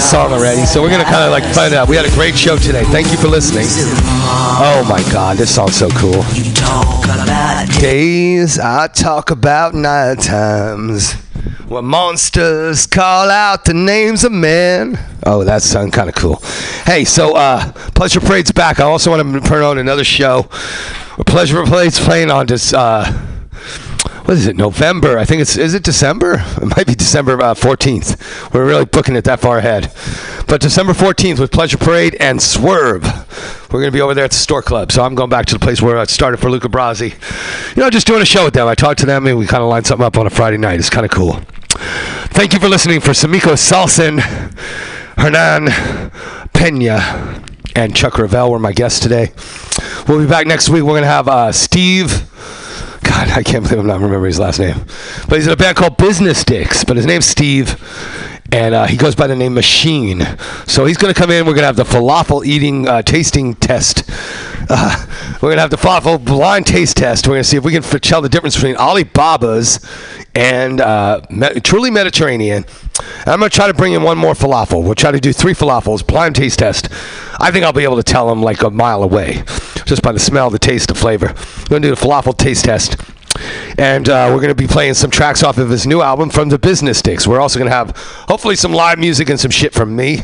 this song already, so we're gonna kind of like find out. We had a great show today. Thank you for listening. Oh my God, this song's so cool. Days I talk about night times when monsters call out the names of men. Oh, that sounds kind of cool. Hey, so uh, Pleasure Parade's back. I also want to turn on another show. where Pleasure Parade's playing on this. Uh, what is it? November? I think it's. Is it December? It might be December uh, 14th. We're really booking it that far ahead. But December 14th with Pleasure Parade and Swerve. We're going to be over there at the Store Club. So I'm going back to the place where I started for Luca Brasi. You know, just doing a show with them. I talked to them and we kind of lined something up on a Friday night. It's kind of cool. Thank you for listening for Samiko Salson, Hernan Pena, and Chuck Ravel were my guests today. We'll be back next week. We're going to have uh, Steve. God, I can't believe I'm not remembering his last name. But he's in a band called Business Dicks, but his name's Steve, and uh, he goes by the name Machine. So he's going to come in. We're going to have the falafel eating uh, tasting test. Uh, we're going to have the falafel blind taste test. We're going to see if we can tell the difference between Alibaba's and uh, me- truly Mediterranean. And I'm going to try to bring in one more falafel. We'll try to do three falafels, blind taste test. I think I'll be able to tell them like a mile away, just by the smell, the taste, the flavor. We're going to do the falafel taste test. And uh, we're going to be playing some tracks off of his new album from the Business Dicks. We're also going to have hopefully some live music and some shit from me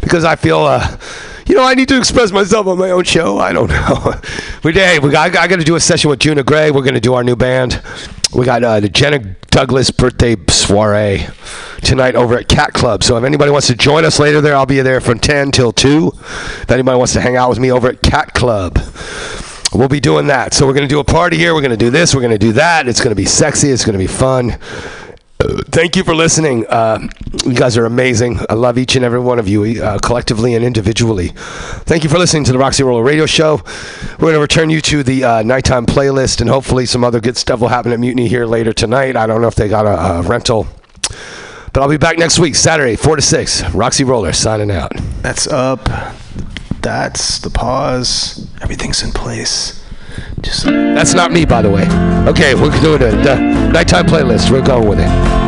because I feel, uh, you know, I need to express myself on my own show. I don't know. we hey, we got, I got to do a session with Juna Gray. We're going to do our new band. We got uh, the Jenna Douglas birthday soiree tonight over at Cat Club. So if anybody wants to join us later there, I'll be there from 10 till 2. If anybody wants to hang out with me over at Cat Club, we'll be doing that. So we're going to do a party here. We're going to do this. We're going to do that. It's going to be sexy. It's going to be fun. Thank you for listening. Uh, you guys are amazing. I love each and every one of you, uh, collectively and individually. Thank you for listening to the Roxy Roller Radio Show. We're going to return you to the uh, nighttime playlist, and hopefully some other good stuff will happen at Mutiny here later tonight. I don't know if they got a, a rental, but I'll be back next week, Saturday, 4 to 6. Roxy Roller signing out. That's up. That's the pause. Everything's in place. Just That's not me, by the way. Okay, we're doing it. The uh, nighttime playlist. We're going with it.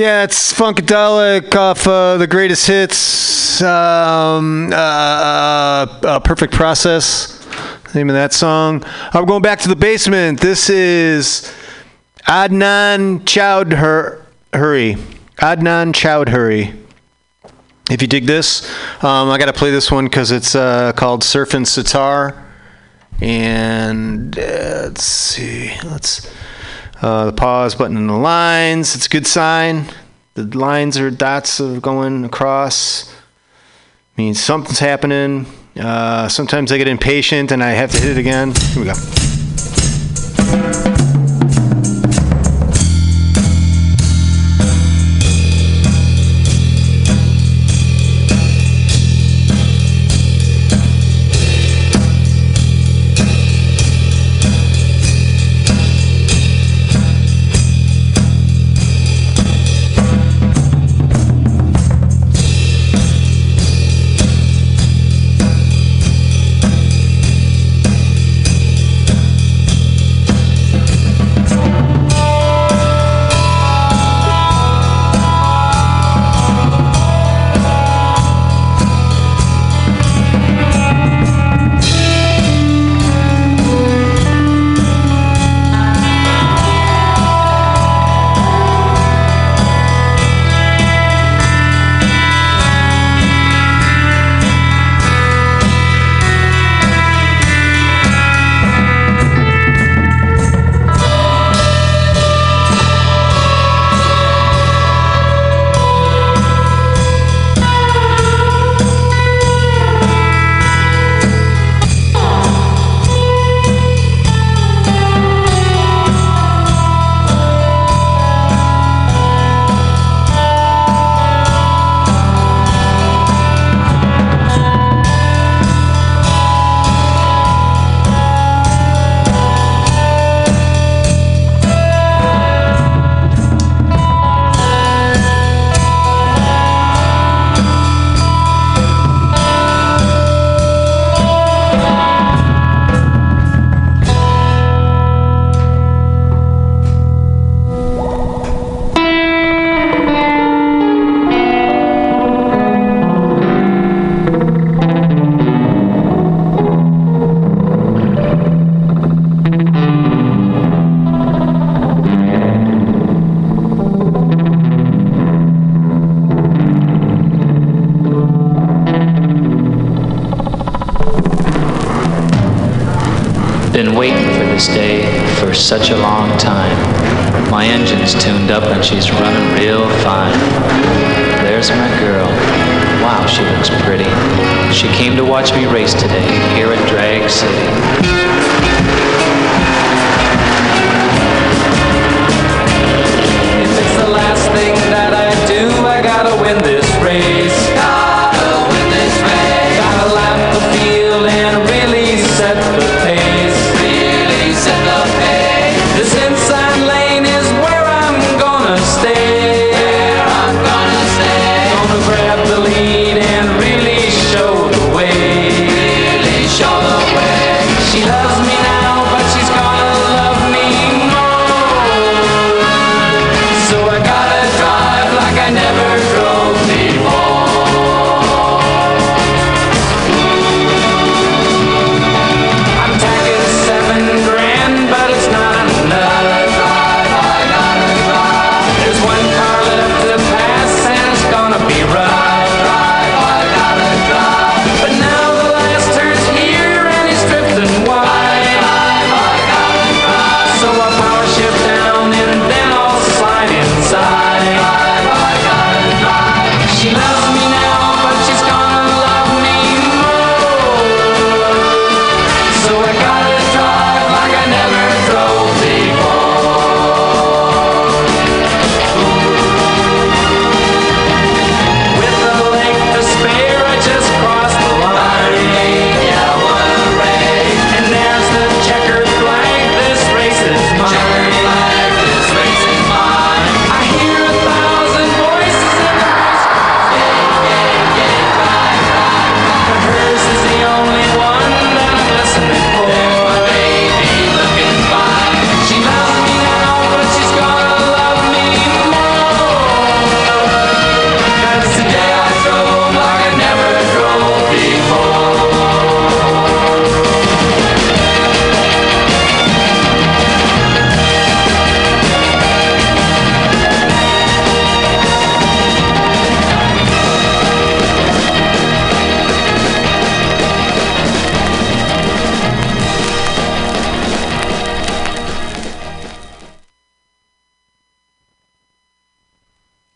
Yeah, it's Funkadelic off uh, the greatest hits. Um, uh, uh, uh, Perfect Process. Name of that song. I'm going back to the basement. This is Adnan Chowdhury. Adnan Chowdhury. If you dig this, um, I got to play this one because it's uh, called Surfin' Sitar. And uh, let's see. Let's. Uh, the pause button and the lines. It's a good sign. The lines or dots are going across. I Means something's happening. Uh, sometimes I get impatient and I have to hit it again. Here we go. Such a long time. My engine's tuned up and she's running real fine. There's my girl. Wow, she looks pretty. She came to watch me race today here at Drag City.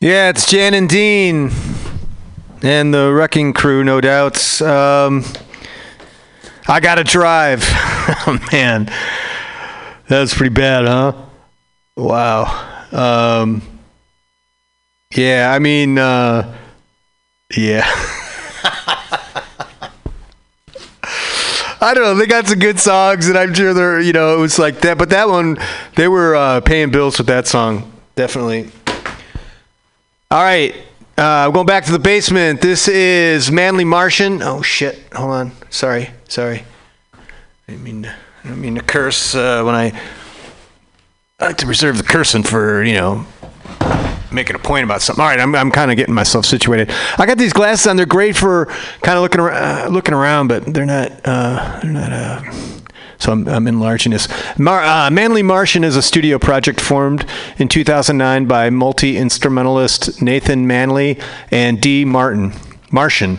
Yeah, it's Jan and Dean and the Wrecking Crew, no doubts. Um, I gotta drive. oh man, that was pretty bad, huh? Wow. Um, yeah, I mean, uh, yeah. I don't know. They got some good songs, and I'm sure they're, you know, it was like that. But that one, they were uh, paying bills with that song, definitely. All right, uh, going back to the basement. This is Manly Martian. Oh shit! Hold on. Sorry, sorry. I didn't mean to, I don't mean to curse uh, when I. I like to reserve the cursing for you know making a point about something. All right, I'm, I'm kind of getting myself situated. I got these glasses on. They're great for kind of looking around, uh, looking around, but they're not. Uh, they're not. Uh, so I'm, I'm enlarging this. Mar- uh, Manly Martian is a studio project formed in 2009 by multi-instrumentalist Nathan Manley and D. Martin. Martian.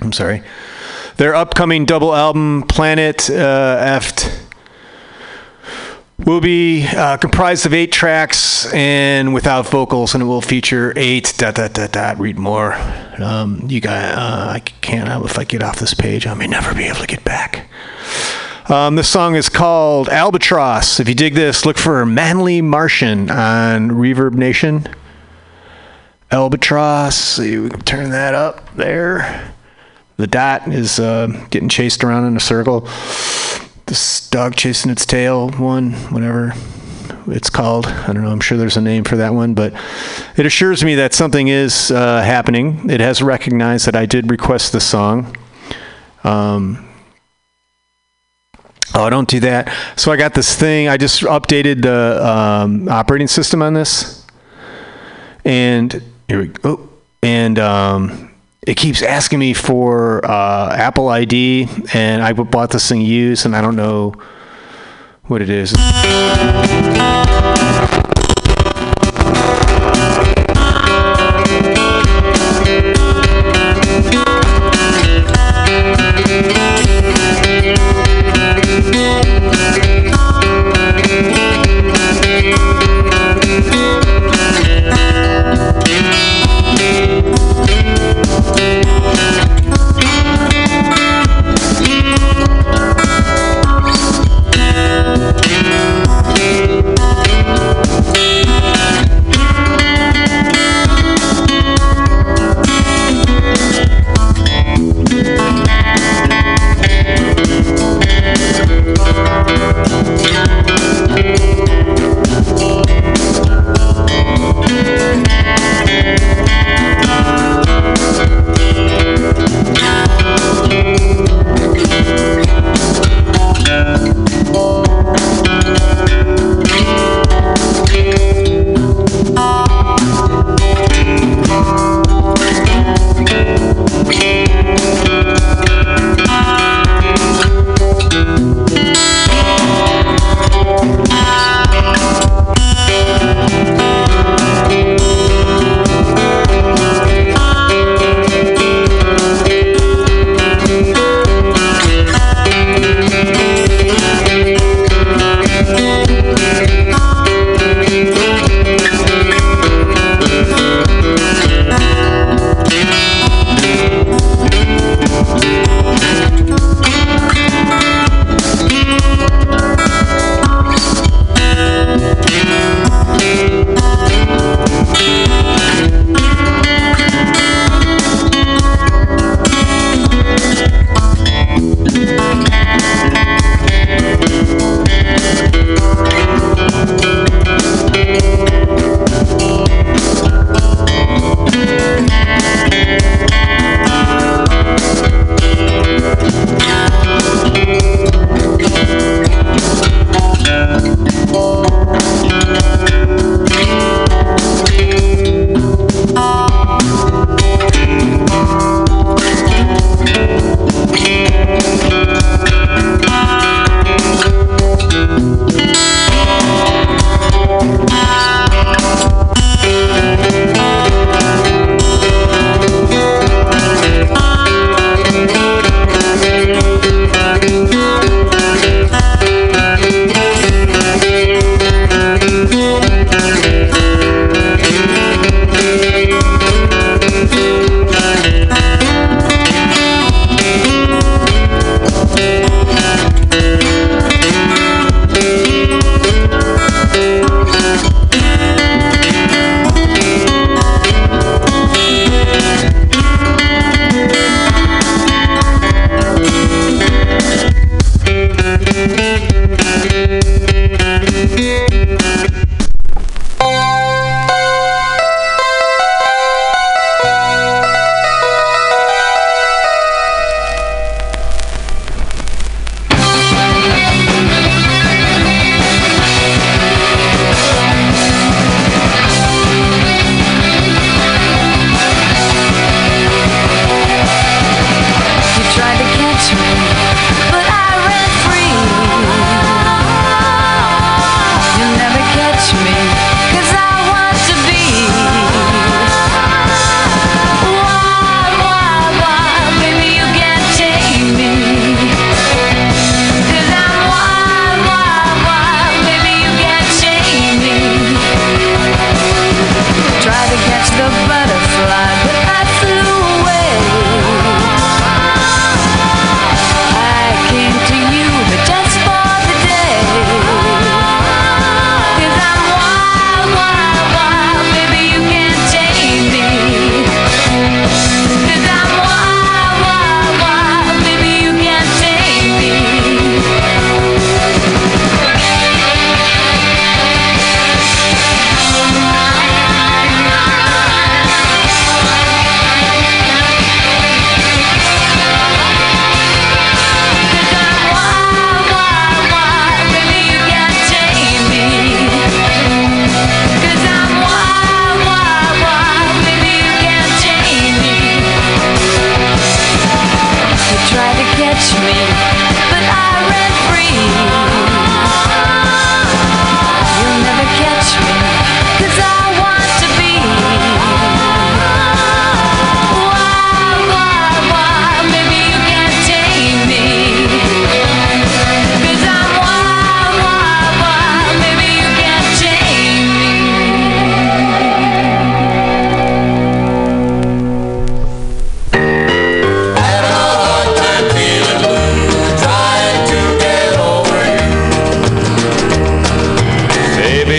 I'm sorry. Their upcoming double album, Planet uh, Eft, will be uh, comprised of eight tracks and without vocals, and it will feature eight dot dot dot dot. Read more. Um, you got. Uh, I can't. If I get off this page, I may never be able to get back. Um, this song is called Albatross. If you dig this, look for Manly Martian on Reverb Nation. Albatross. See, we can turn that up there. The dot is uh, getting chased around in a circle. This dog chasing its tail one, whatever it's called. I don't know. I'm sure there's a name for that one, but it assures me that something is uh, happening. It has recognized that I did request the song. Um, Oh, don't do that. So I got this thing. I just updated the um, operating system on this, and here we go. And um, it keeps asking me for uh, Apple ID, and I bought this thing used, and I don't know what it is.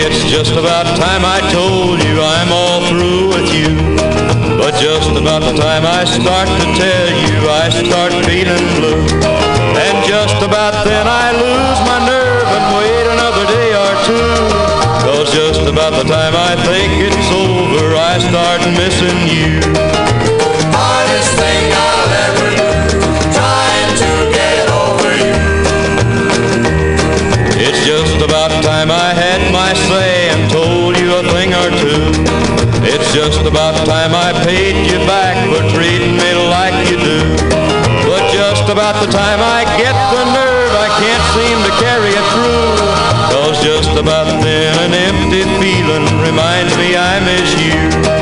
It's just about time I told you I'm all through with you. But just about the time I start to tell you I start feeling blue. And just about then I lose my nerve and wait another day or two. Cause just about the time I think it's over, I start missing you. Just about time I paid you back for treating me like you do. But just about the time I get the nerve, I can't seem to carry it through. Cause just about then an empty feeling reminds me I miss you.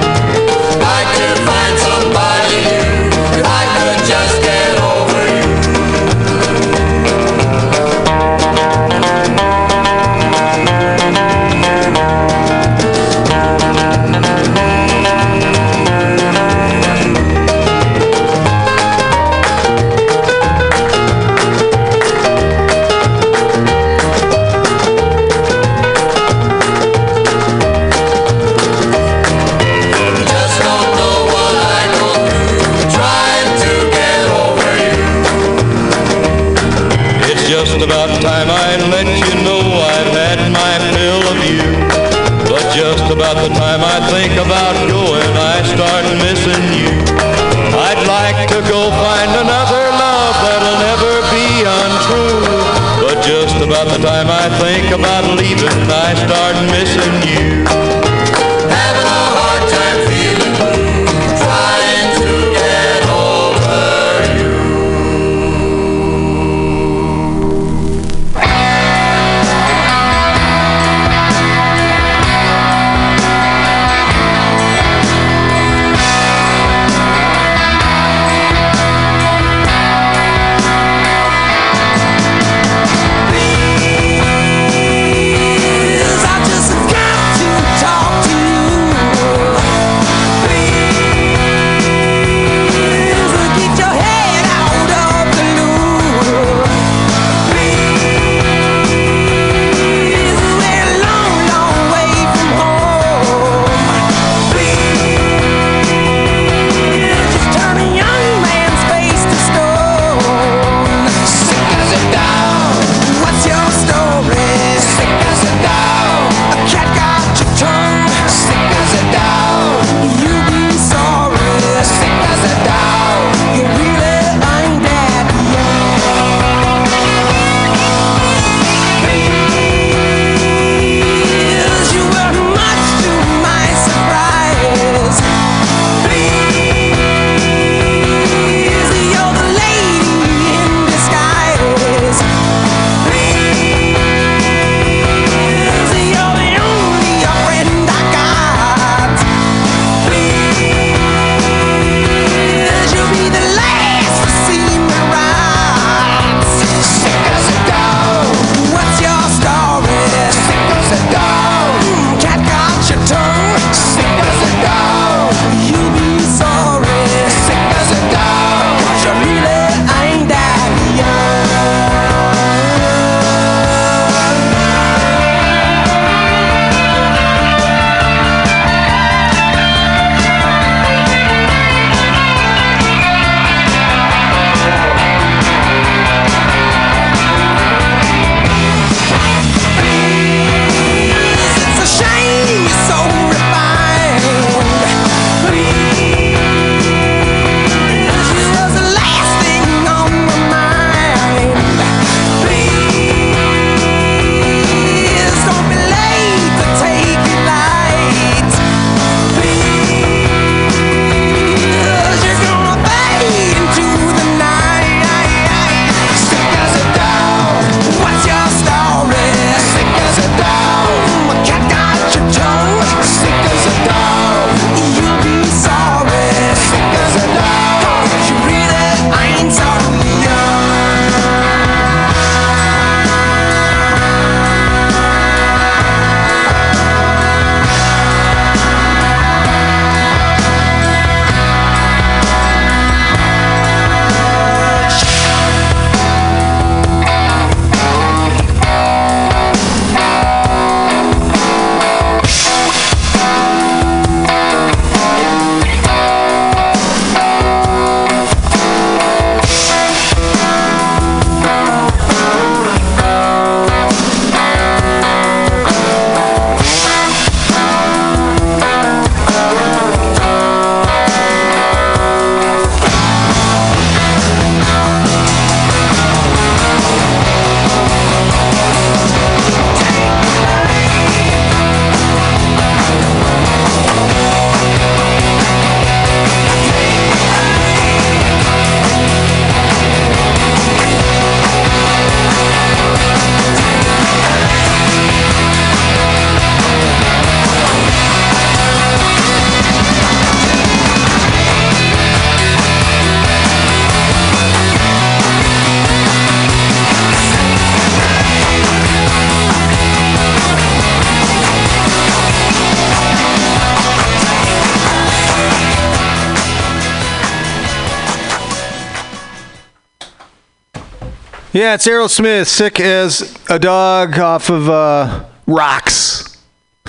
Yeah, it's Aerosmith, sick as a dog off of uh, Rocks.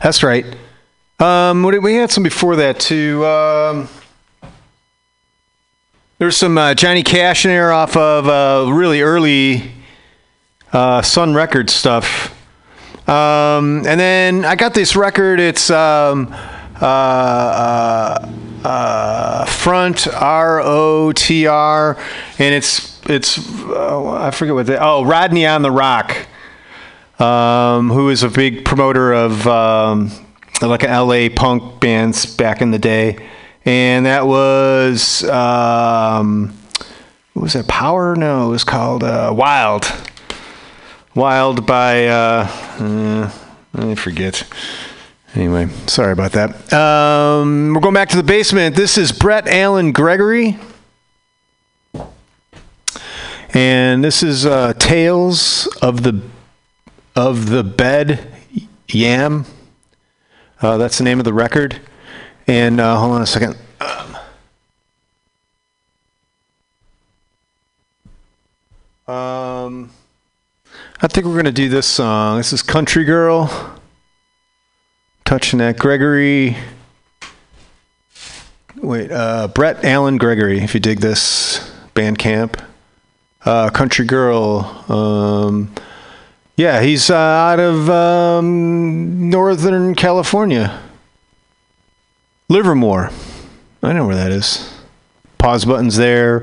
That's right. Um, we had some before that too. Um, there's some uh, Johnny Cash in there off of uh, really early uh, Sun Records stuff. Um, and then I got this record. It's um, uh, uh, uh, Front R O T R, and it's it's uh, I forget what the oh Rodney on the ROQ, um, who is a big promoter of um, like an LA punk bands back in the day, and that was um, what was that Power? No, it was called uh, Wild. Wild by uh, uh, I forget. Anyway, sorry about that. Um, we're going back to the basement. This is Brett Allen Gregory. And this is uh, Tales of the of the Bed Yam. Uh, that's the name of the record. And uh, hold on a second. Um, I think we're going to do this song. This is Country Girl. Touching that. Gregory. Wait, uh, Brett Allen Gregory, if you dig this. Bandcamp. Uh, Country Girl. Um, yeah, he's uh, out of um, Northern California. Livermore. I know where that is. Pause button's there.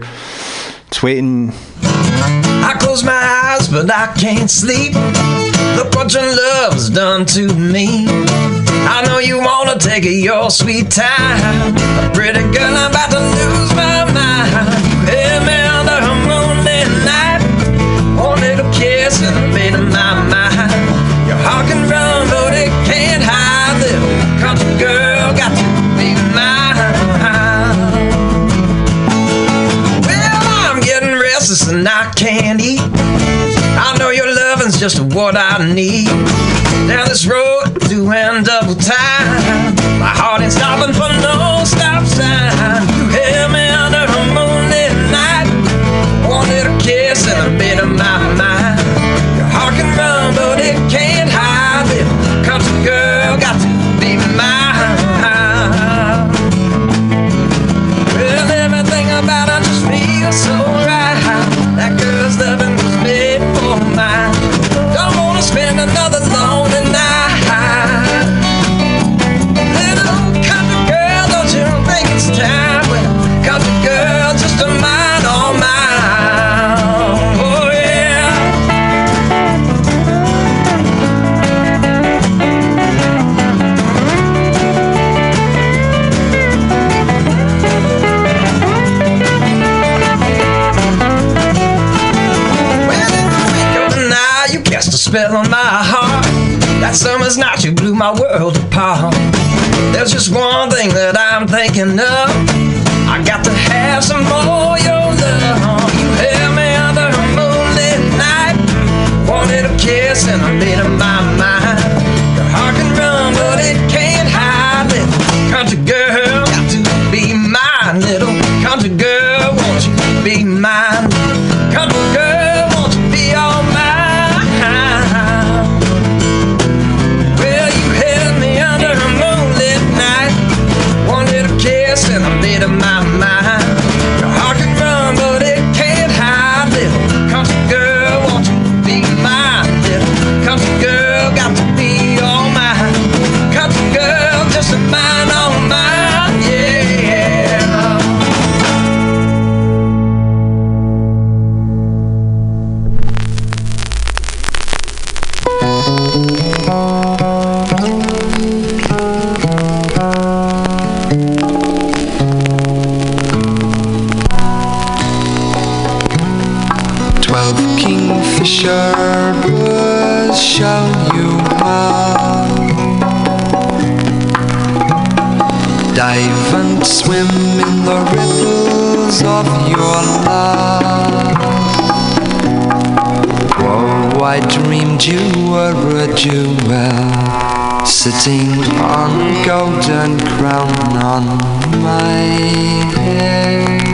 It's waiting. I close my eyes, but I can't sleep. Look what your love's done to me. I know you wanna take your sweet time. Pretty girl, I'm about to lose my mind. You held me moonlit night. One little kiss and I made up my mind. Your heart can run, but it can't hide. Little country girl, got to be mine. Well, I'm getting restless and I can't eat. I know your loving's just what I need. Down this road to end double time. My heart ain't stopping for no stop sign. You held me spell on my heart. That summer's night, you blew my world apart. There's just one thing that I'm thinking of. I got to have some more your love. You held me under a moonlit night. Wanted a kiss and I made my mind. Jewel sitting on golden crown on my head.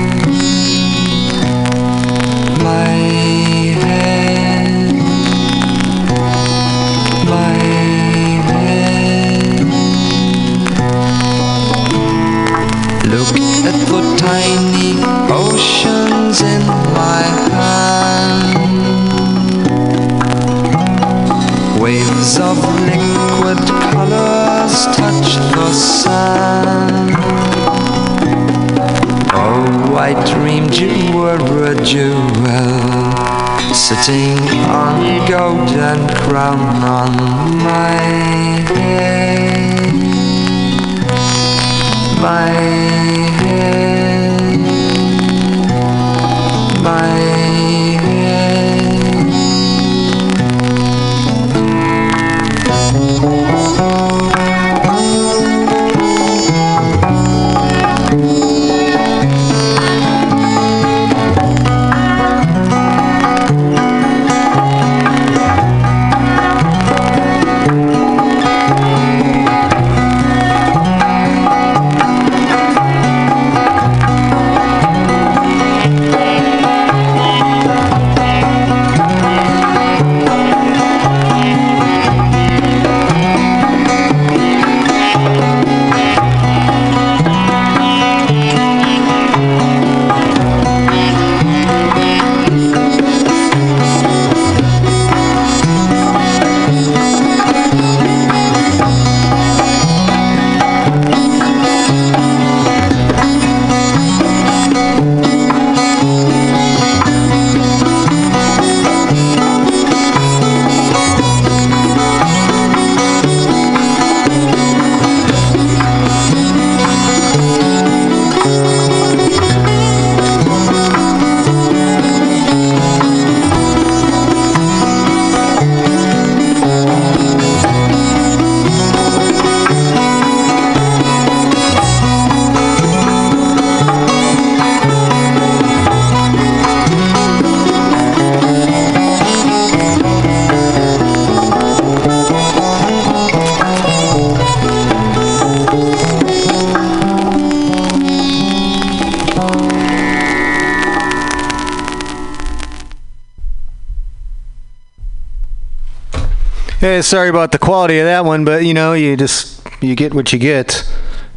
Hey, sorry about the quality of that one, but you know, you just you get what you get.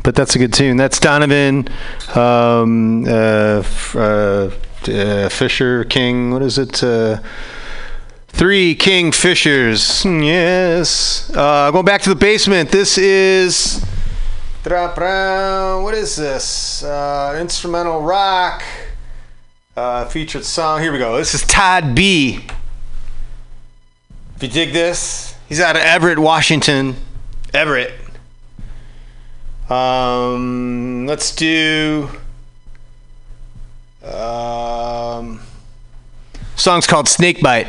But that's a good tune. That's Donovan, um, uh, uh, uh, Fisher King. What is it? Uh, three King Fishers. Hmm, Yes. Uh, going back to the basement. This is. What is this? Uh, instrumental rock. Uh, featured song. Here we go. This is Todd B. If you dig this, he's out of Everett, Washington. Everett. Um, let's do. Um, song's called Snakebite.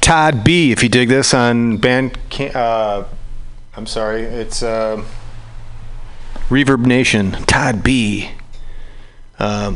Todd B. If you dig this on band, uh, I'm sorry, it's uh, ReverbNation. Todd B. Um,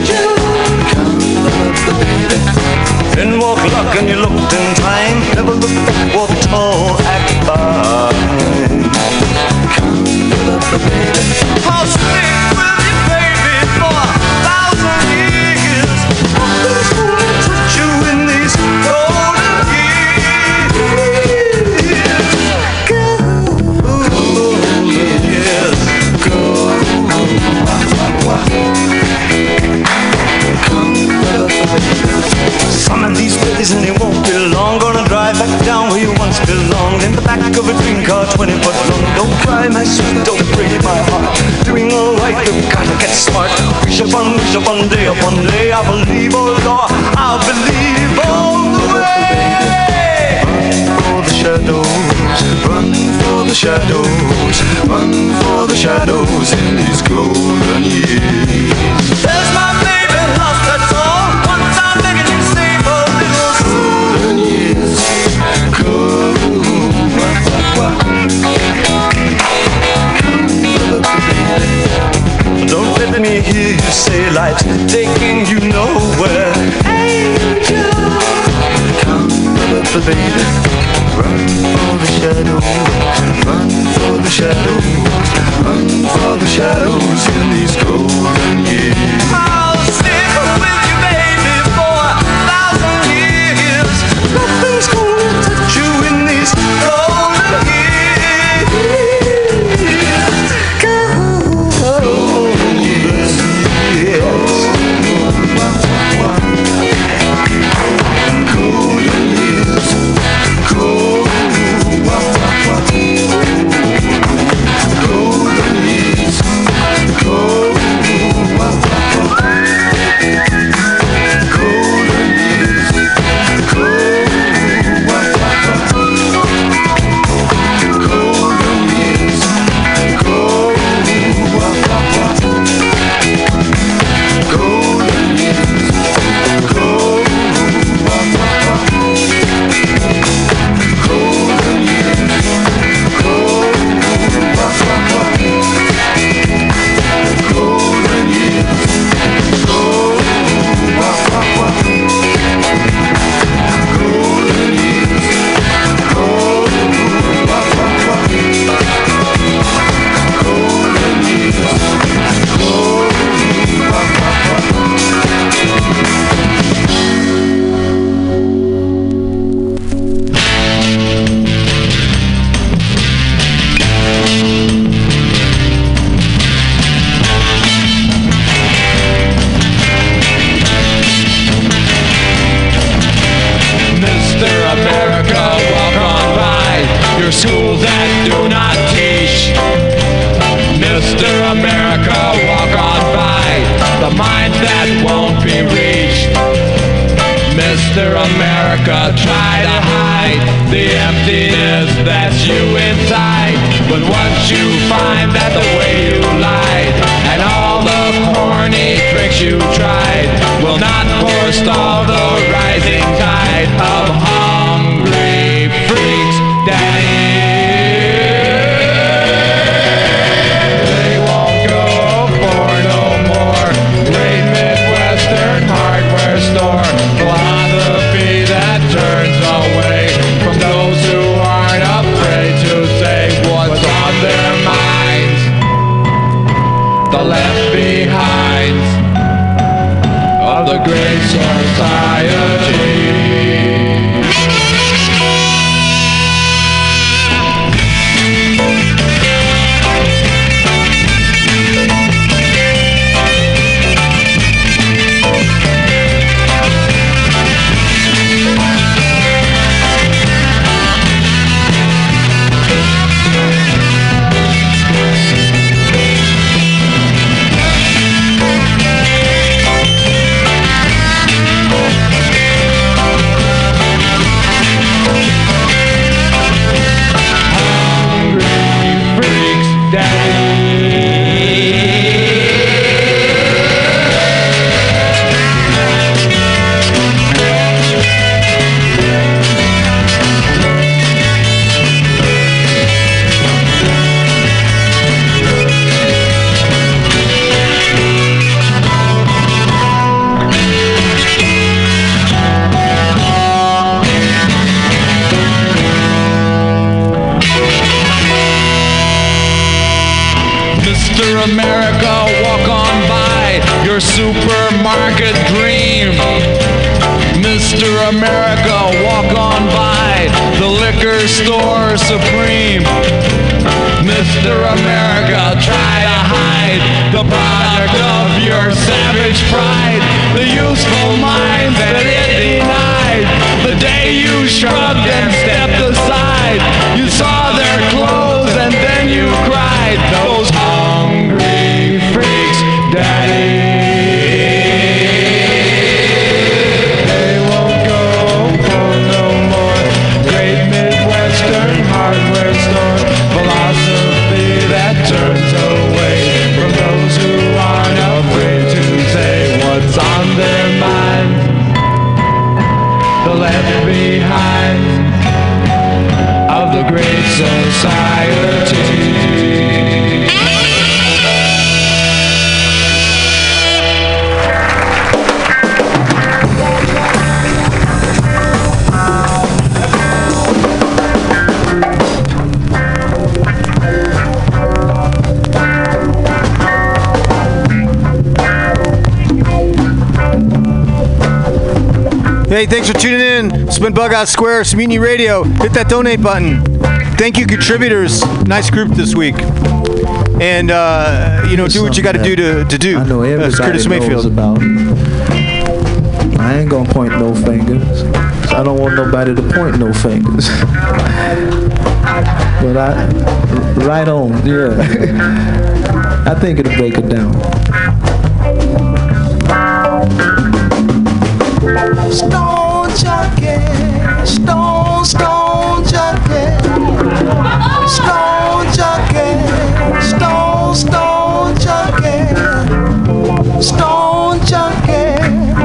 in walk luck and you looked in time. Never looked up, walk tall, act get smart. Wish upon, wish upon, day upon day I believe, oh Lord, I believe all the way. Run for the shadows, run for the shadows Run for the shadows life's taking you nowhere. Angel, come, baby, run for the shadows, run for the shadows, run for the shadows in these Mr. America, try to hide the emptiness that's you inside. But once you find that the way you lied and all the corny tricks you tried will not forestall the rising Hey, thanks for tuning in. It's been Bug Out Square, Mutiny Radio. Hit that donate button. Thank you, contributors. Nice group this week. And, uh, you know, do what you got to do to, to do. I know That's everybody Curtis knows Mayfield. about. I ain't gonna point no fingers. I don't want nobody to point no fingers. but I, right on, yeah. I think it'll break it down. Stone junkie, stone, stone stone junkie, stone, stone stone junkie,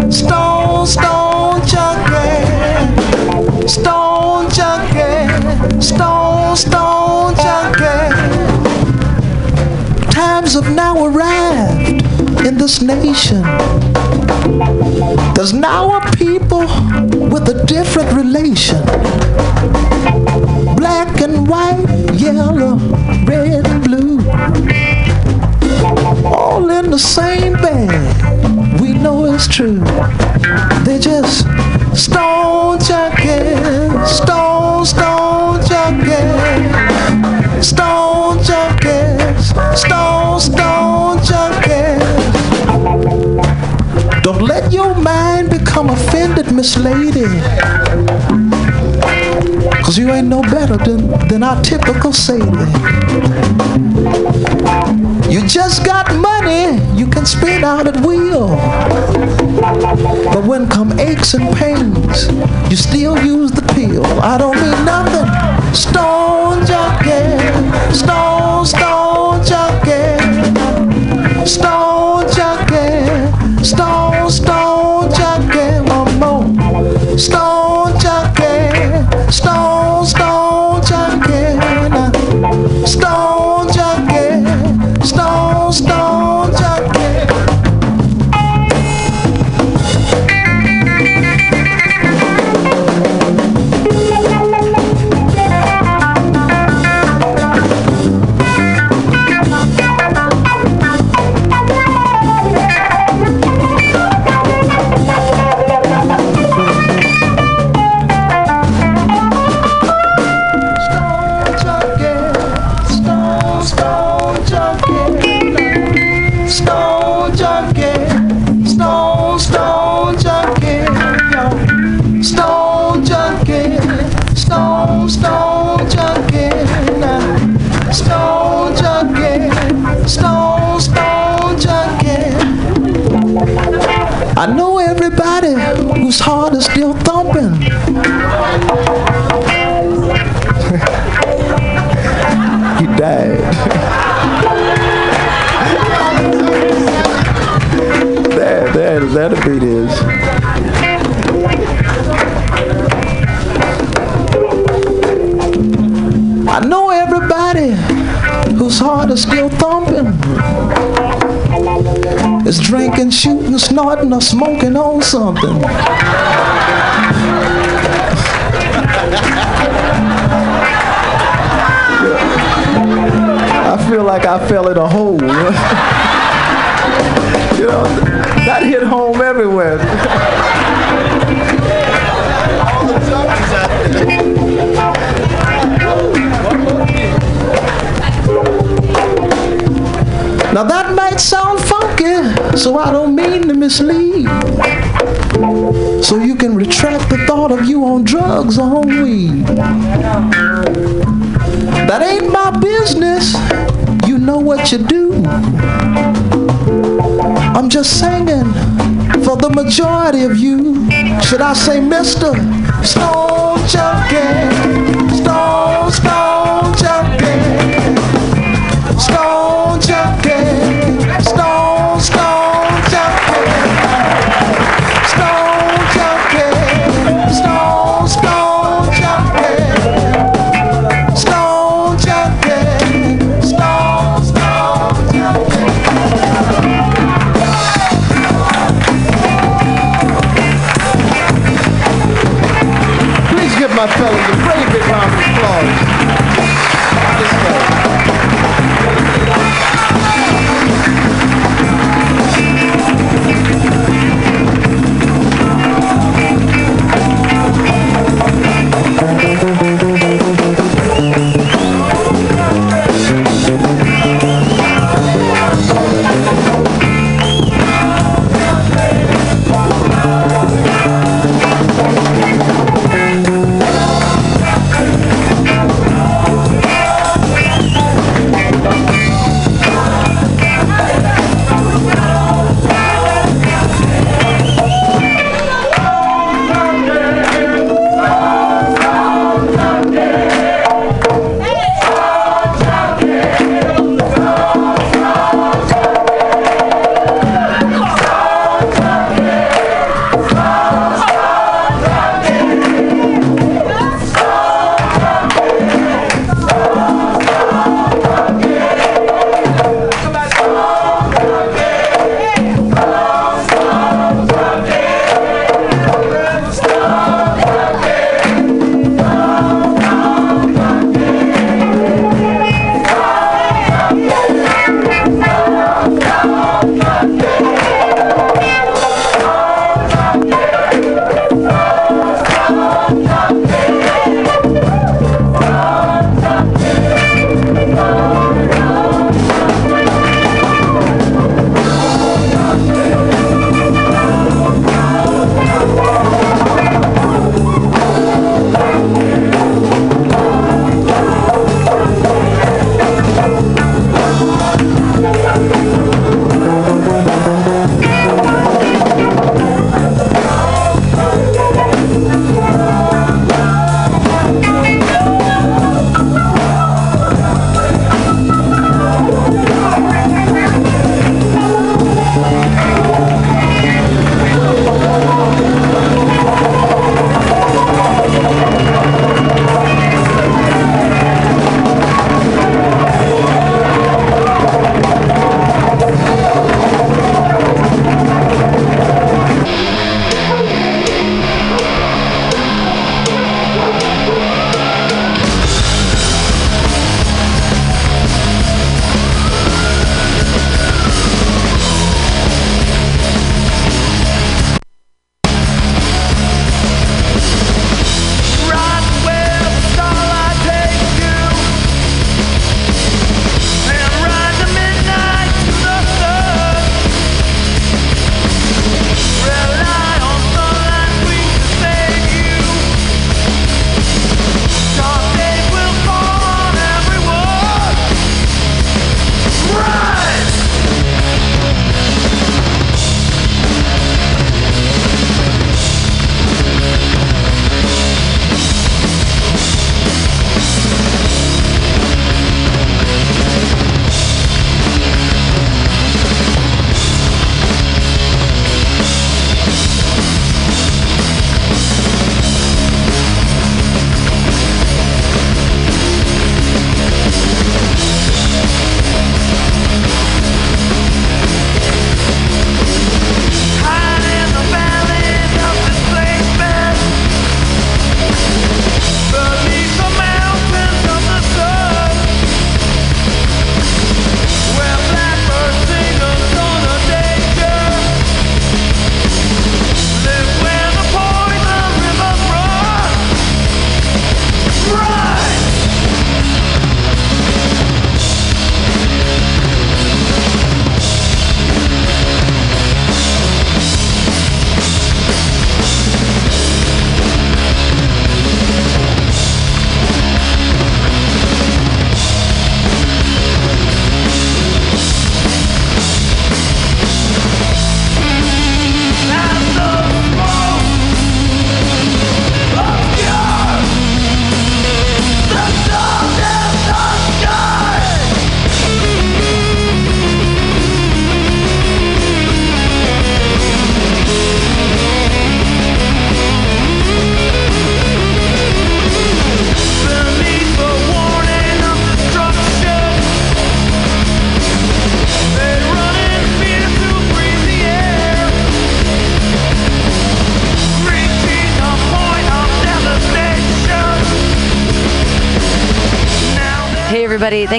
stone, stone stone stone, stone. Times have now arrived in this nation. There's now a people with a different relation. Black and white, yellow, red and blue. All in the same bag. We know it's true. They're just Lady. Cause you ain't no better than, than our typical Sadie. You just got money you can spend out at will. But when come aches and pains, you still use the pill. I don't mean nothing. Stone stone, stone shooting, snorting, or smoking on something. I feel like I fell in a hole. you know, That hit home everywhere. Now that might sound so I don't mean to mislead. So you can retract the thought of you on drugs or on weed. That ain't my business. You know what you do. I'm just singing for the majority of you. Should I say Mr. Stone Junkie?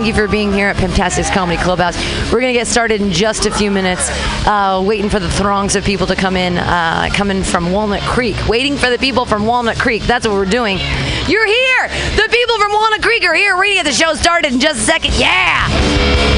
You for being here at Pimptastic's Comedy Clubhouse. We're going to get started in just a few minutes, uh, waiting for the throngs of people to come in, uh, coming from Walnut Creek. Waiting for the people from Walnut Creek. That's what we're doing. You're here! The people from Walnut Creek are here. We're going to get the show started in just a second. Yeah.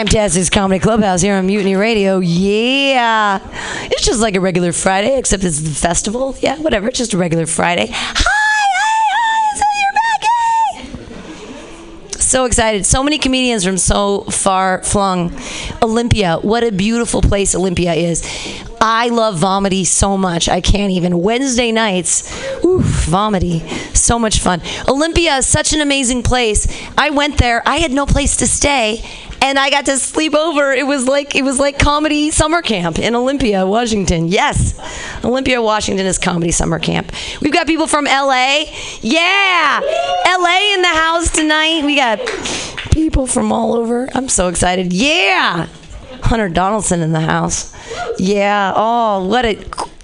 Fantastic's Comedy Clubhouse here on Mutiny Radio. Yeah. It's just like a regular Friday, except it's the festival. Yeah, whatever. It's just a regular Friday. Hi, hi, hi. It's your Becky. So excited. So many comedians from so far flung. Olympia. What a beautiful place Olympia is. I love Vomity so much. I can't even. Wednesday nights, oof, Vomity. So much fun. Olympia is such an amazing place. I went there. I had no place to stay. And I got to sleep over. It was like it was like comedy summer camp in Olympia, Washington. Yes, Olympia, Washington is comedy summer camp. We've got people from LA. Yeah, LA in the house tonight. We got people from all over. I'm so excited. Yeah, Hunter Donaldson in the house. Yeah. Oh, what a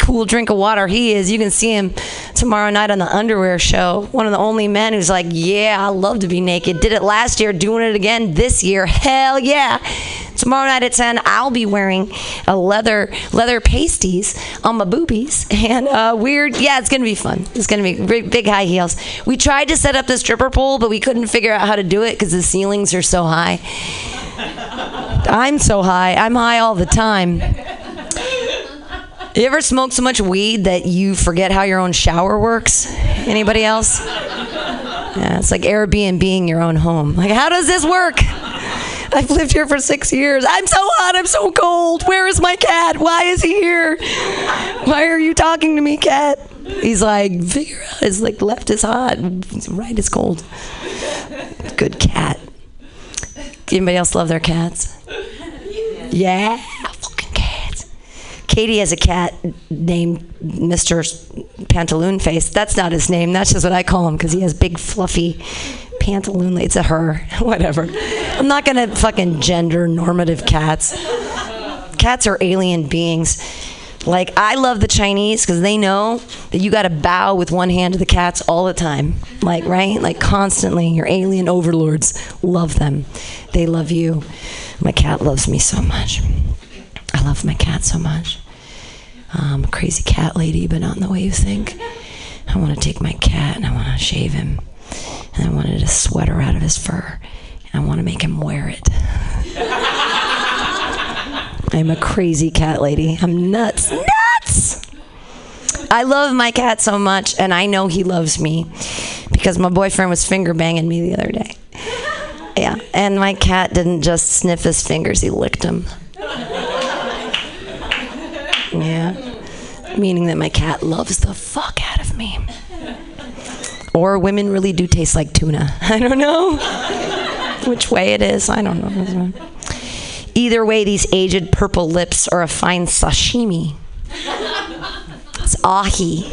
cool drink of water he is. You can see him tomorrow night on the Underwear Show. One of the only men who's like, yeah, I love to be naked. Did it last year, doing it again this year. Hell yeah. Tomorrow night at 10, I'll be wearing a leather leather pasties on my boobies and uh, weird. Yeah, it's gonna be fun. It's gonna be big, big high heels. We tried to set up the stripper pole, but we couldn't figure out how to do it because the ceilings are so high. I'm so high. I'm high all the time. You ever smoke so much weed that you forget how your own shower works? Anybody else? Yeah, it's like Airbnb being your own home. Like, how does this work? I've lived here for six years. I'm so hot. I'm so cold. Where is my cat? Why is he here? Why are you talking to me, cat? He's like, figure out. His like left is hot, right is cold. Good cat. Anybody else love their cats? Yeah. Katie has a cat named Mr. Pantaloon Face. That's not his name. That's just what I call him because he has big, fluffy pantaloon. It's a her. Whatever. I'm not gonna fucking gender normative cats. Cats are alien beings. Like I love the Chinese because they know that you got to bow with one hand to the cats all the time. Like right, like constantly. Your alien overlords love them. They love you. My cat loves me so much. I love my cat so much. I'm a crazy cat lady, but not in the way you think. I want to take my cat and I want to shave him, and I wanted a sweater out of his fur, and I want to make him wear it. I'm a crazy cat lady. I'm nuts. Nuts! I love my cat so much, and I know he loves me because my boyfriend was finger banging me the other day. Yeah, and my cat didn't just sniff his fingers, he licked them. Yeah, meaning that my cat loves the fuck out of me. Or women really do taste like tuna. I don't know which way it is. I don't know. Either way, these aged purple lips are a fine sashimi. It's ahi,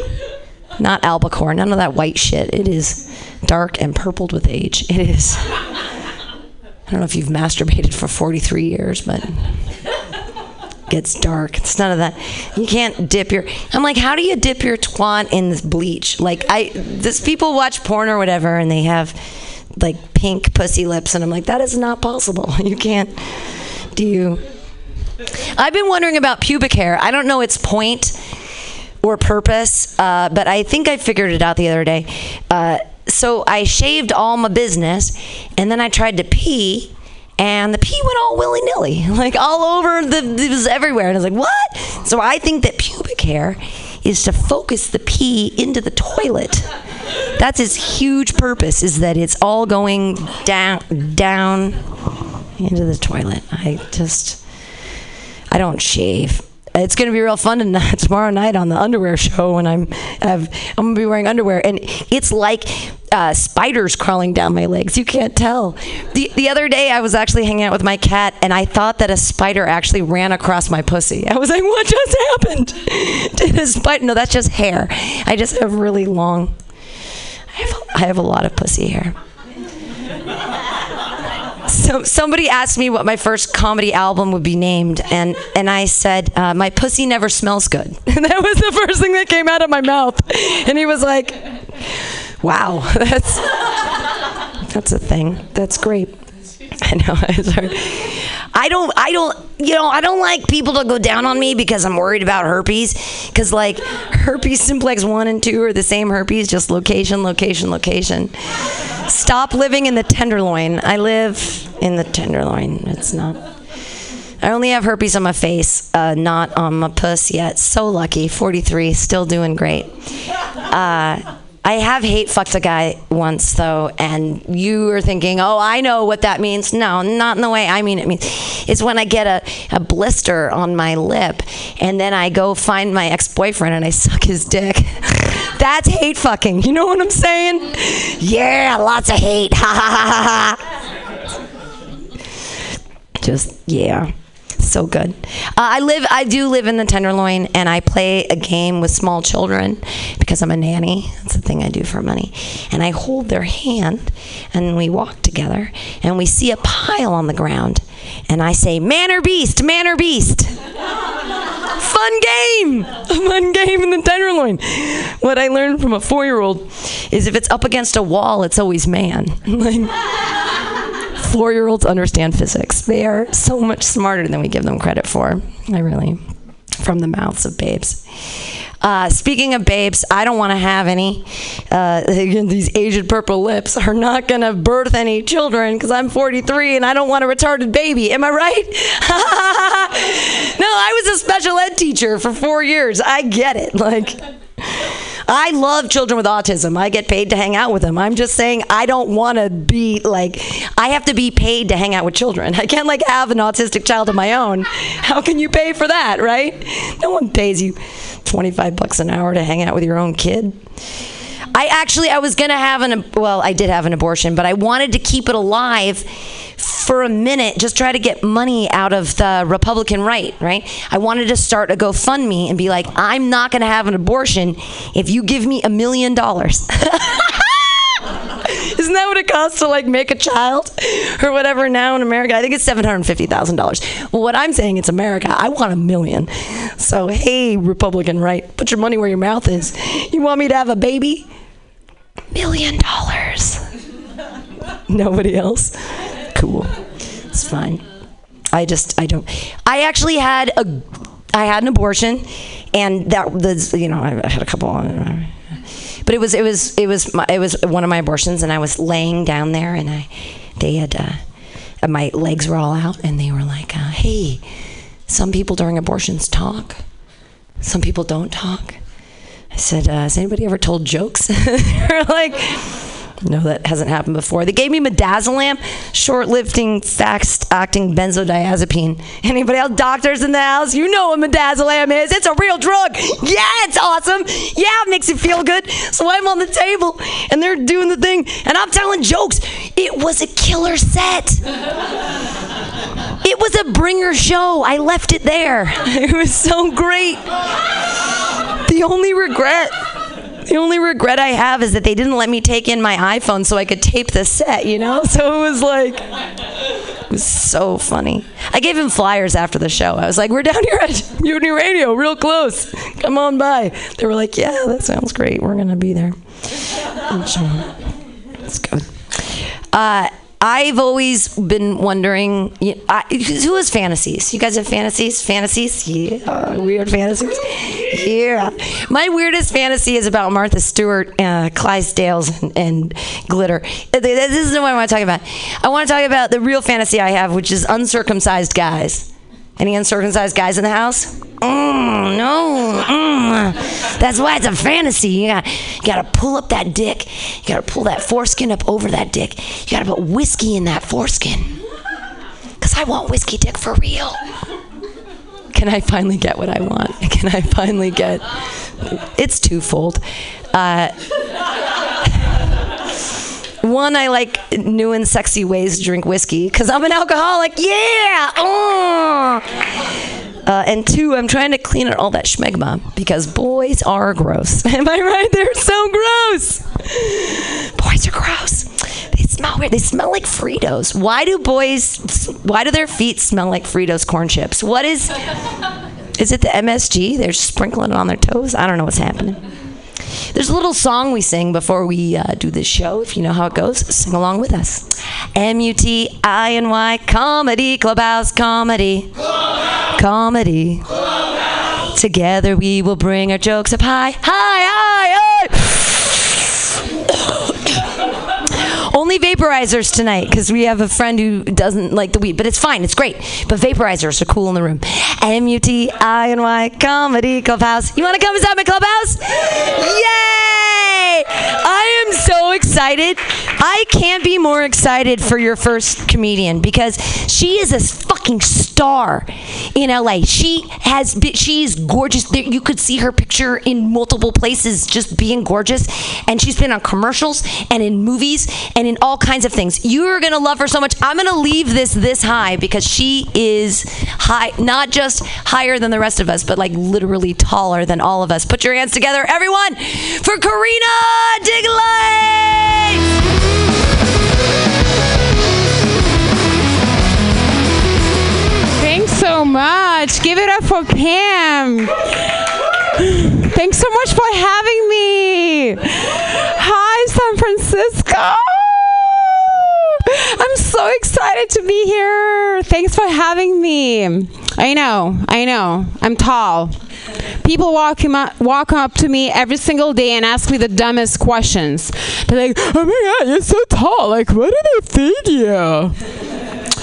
not albacore. None of that white shit. It is dark and purpled with age. It is. I don't know if you've masturbated for 43 years, but gets dark. It's none of that. You can't dip your. I'm like, how do you dip your twat in this bleach? Like, I. This people watch porn or whatever, and they have like pink pussy lips, and I'm like, that is not possible. You can't. Do you? I've been wondering about pubic hair. I don't know its point or purpose, uh, but I think I figured it out the other day. Uh, so I shaved all my business, and then I tried to pee, and the pee went all willy nilly, like all over the, it was everywhere. And I was like, what? So I think that pubic hair is to focus the pee into the toilet. That's its huge purpose, is that it's all going down, down into the toilet. I just, I don't shave. It's gonna be real fun tonight, tomorrow night on the underwear show when I'm I've, I'm gonna be wearing underwear and it's like uh, spiders crawling down my legs. You can't tell. The the other day I was actually hanging out with my cat and I thought that a spider actually ran across my pussy. I was like, what just happened? Did a spider? No, that's just hair. I just have really long. I have I have a lot of pussy hair. So somebody asked me what my first comedy album would be named, and and I said uh, my pussy never smells good. And that was the first thing that came out of my mouth. And he was like, "Wow, that's that's a thing. That's great." I know. I don't. I don't. You know. I don't like people to go down on me because I'm worried about herpes. Because like herpes simplex one and two are the same herpes, just location, location, location. Stop living in the tenderloin. I live in the tenderloin. It's not. I only have herpes on my face, uh, not on my puss yet. So lucky. 43, still doing great. Uh, I have hate fucked a guy once though, and you are thinking, oh, I know what that means. No, not in the way I mean it means. It's when I get a, a blister on my lip, and then I go find my ex boyfriend and I suck his dick. That's hate fucking. You know what I'm saying? Yeah, lots of hate. Ha ha ha ha ha. Just, yeah so good. Uh, I live, I do live in the Tenderloin, and I play a game with small children because I'm a nanny. That's the thing I do for money. And I hold their hand, and we walk together, and we see a pile on the ground, and I say, "Man or beast, man or beast." Fun game, fun game in the Tenderloin. What I learned from a four-year-old is if it's up against a wall, it's always man. like four year olds understand physics. They are so much smarter than we give them credit for. I really, from the mouths of babes. Uh, speaking of babes, I don't want to have any. Uh, these aged purple lips are not going to birth any children because I'm 43 and I don't want a retarded baby. Am I right? no, I was a special ed teacher for four years. I get it. Like, I love children with autism. I get paid to hang out with them. I'm just saying I don't want to be like I have to be paid to hang out with children. I can't like have an autistic child of my own. How can you pay for that, right? No one pays you 25 bucks an hour to hang out with your own kid. I actually I was to have an well, I did have an abortion, but I wanted to keep it alive for a minute, just try to get money out of the Republican right, right? I wanted to start a GoFundMe and be like, I'm not to have an abortion if you give me a million dollars. Isn't that what it costs to like make a child or whatever now in America? I think it's seven hundred fifty thousand dollars. Well, what I'm saying, it's America. I want a million. So hey, Republican right, put your money where your mouth is. You want me to have a baby? Million dollars. Nobody else. Cool. It's fine. I just I don't. I actually had a I had an abortion, and that the you know I had a couple. But it was it was it was my, it was one of my abortions, and I was laying down there, and I they had uh, my legs were all out, and they were like, uh, "Hey, some people during abortions talk, some people don't talk." I said, uh, "Has anybody ever told jokes?" They're like. No, that hasn't happened before. They gave me midazolam, short-living, fast-acting benzodiazepine. Anybody else, doctors in the house? You know what midazolam is. It's a real drug. Yeah, it's awesome. Yeah, it makes you feel good. So I'm on the table, and they're doing the thing, and I'm telling jokes. It was a killer set. It was a bringer show. I left it there. It was so great. The only regret the only regret I have is that they didn't let me take in my iPhone so I could tape the set, you know? So it was like, it was so funny. I gave him flyers after the show. I was like, we're down here at Mutiny Radio, real close. Come on by. They were like, yeah, that sounds great. We're going to be there. That's good. Uh, I've always been wondering I, who has fantasies. You guys have fantasies? Fantasies? Yeah, weird fantasies. Yeah, my weirdest fantasy is about Martha Stewart, uh, Clydesdales, and, and glitter. This isn't what I want to talk about. I want to talk about the real fantasy I have, which is uncircumcised guys. Any uncircumcised guys in the house? Mm, no. Mm. That's why it's a fantasy. You got you got to pull up that dick. You got to pull that foreskin up over that dick. You got to put whiskey in that foreskin. Cuz I want whiskey dick for real. Can I finally get what I want? Can I finally get It's twofold. Uh one, I like new and sexy ways to drink whiskey because I'm an alcoholic. Yeah. Oh. Uh, and two, I'm trying to clean out all that schmegma because boys are gross. Am I right? They're so gross. Boys are gross. They smell weird. They smell like Fritos. Why do boys? Why do their feet smell like Fritos corn chips? What is? Is it the MSG? They're sprinkling it on their toes. I don't know what's happening. There's a little song we sing before we uh, do this show. If you know how it goes, sing along with us. M U T I N Y Comedy Clubhouse Comedy. Comedy. Together we will bring our jokes up high, high, high, high. Only vaporizers tonight because we have a friend who doesn't like the weed, but it's fine. It's great. But vaporizers are cool in the room. M U T I N Y Comedy Clubhouse. You want to come inside my clubhouse? Yay! I am so excited. I can't be more excited for your first comedian because she is a fucking star in LA. She has she's gorgeous. You could see her picture in multiple places just being gorgeous and she's been on commercials and in movies and in all kinds of things. You are going to love her so much. I'm going to leave this this high because she is high not just higher than the rest of us but like literally taller than all of us. Put your hands together everyone for Karina Thanks so much. Give it up for Pam. Thanks so much for having me. Hi, San Francisco. So excited to be here. Thanks for having me. I know, I know. I'm tall. People walk up, walk up to me every single day and ask me the dumbest questions. They're like, "Oh my god, you're so tall. Like, what did they feed you?"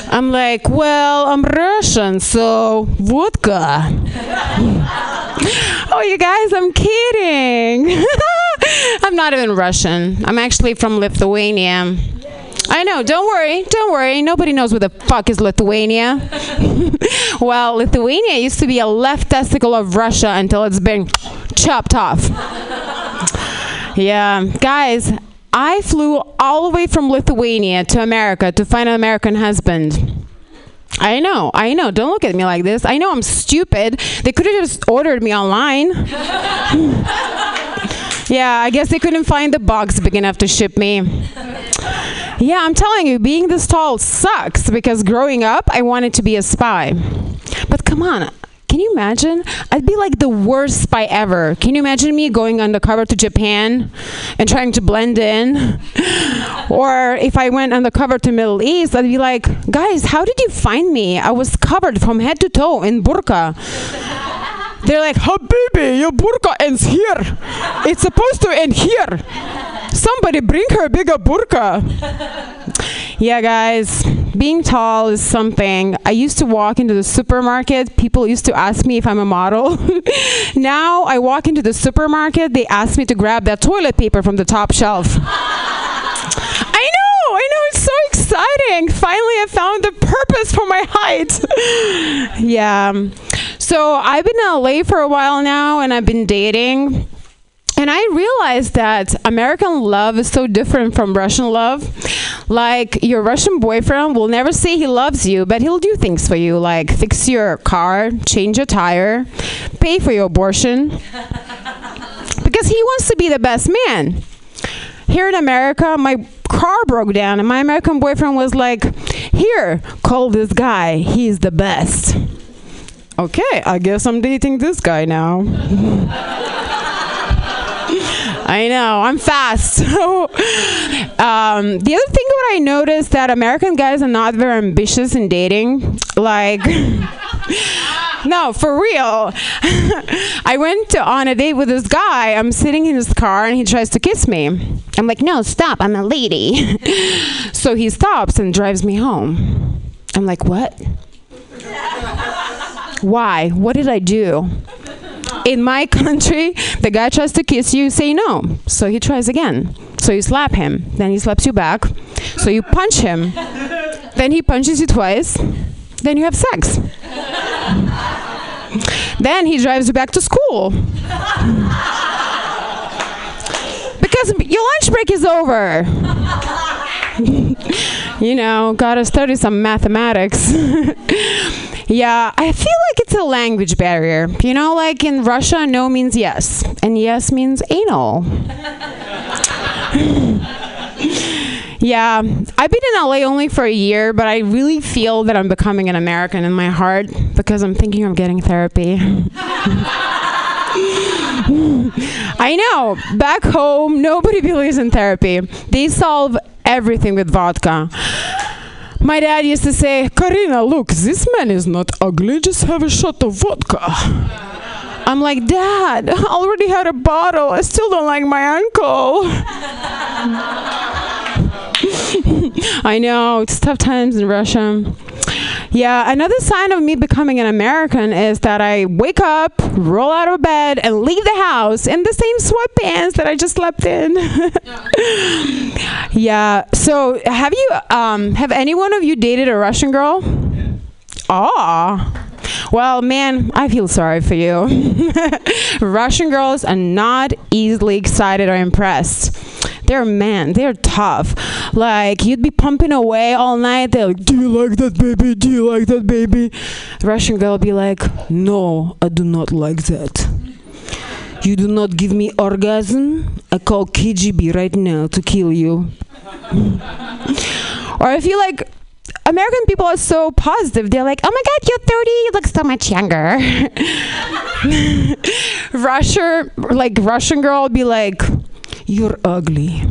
I'm like, well, I'm Russian, so vodka. oh, you guys, I'm kidding. I'm not even Russian. I'm actually from Lithuania. I know, don't worry, don't worry. Nobody knows where the fuck is Lithuania. well, Lithuania used to be a left testicle of Russia until it's been chopped off. Yeah, guys, I flew all the way from Lithuania to America to find an American husband. I know, I know. Don't look at me like this. I know I'm stupid. They could have just ordered me online. yeah, I guess they couldn't find the box big enough to ship me. Yeah, I'm telling you, being this tall sucks because growing up, I wanted to be a spy. But come on, can you imagine? I'd be like the worst spy ever. Can you imagine me going undercover to Japan and trying to blend in? or if I went undercover to Middle East, I'd be like, guys, how did you find me? I was covered from head to toe in burqa. They're like, Habibi, your burqa ends here. It's supposed to end here. Somebody bring her a bigger burqa. Yeah, guys, being tall is something. I used to walk into the supermarket. People used to ask me if I'm a model. now I walk into the supermarket, they ask me to grab that toilet paper from the top shelf. I know, I know, it's so exciting. Finally, I found the purpose for my height. yeah. So I've been in LA for a while now and I've been dating. And I realized that American love is so different from Russian love. Like, your Russian boyfriend will never say he loves you, but he'll do things for you, like fix your car, change a tire, pay for your abortion. because he wants to be the best man. Here in America, my car broke down, and my American boyfriend was like, Here, call this guy. He's the best. Okay, I guess I'm dating this guy now. I know. I'm fast. Um, the other thing what I noticed that American guys are not very ambitious in dating. Like, no, for real. I went to, on a date with this guy. I'm sitting in his car and he tries to kiss me. I'm like, no, stop. I'm a lady. so he stops and drives me home. I'm like, what? Why? What did I do? In my country, the guy tries to kiss you, say no. So he tries again. So you slap him, then he slaps you back. So you punch him. Then he punches you twice. Then you have sex. then he drives you back to school. because your lunch break is over. you know, gotta study some mathematics. yeah, I feel like it's a language barrier. You know, like in Russia, no means yes, and yes means anal. yeah, I've been in LA only for a year, but I really feel that I'm becoming an American in my heart because I'm thinking of getting therapy. I know. Back home, nobody believes in therapy. They solve everything with vodka. My dad used to say, Karina, look, this man is not ugly, just have a shot of vodka. I'm like, Dad, I already had a bottle. I still don't like my uncle. I know, it's tough times in Russia. Yeah, another sign of me becoming an American is that I wake up, roll out of bed, and leave the house in the same sweatpants that I just slept in. yeah. So, have you, um, have any one of you dated a Russian girl? Ah. Well, man, I feel sorry for you. Russian girls are not easily excited or impressed. They're man, they're tough. Like you'd be pumping away all night. They're like, "Do you like that baby? Do you like that baby?" Russian girl be like, "No, I do not like that." You do not give me orgasm. I call KGB right now to kill you. or I feel like American people are so positive. They're like, "Oh my God, you're 30. You look so much younger." Russia, like Russian girl, be like, "You're ugly.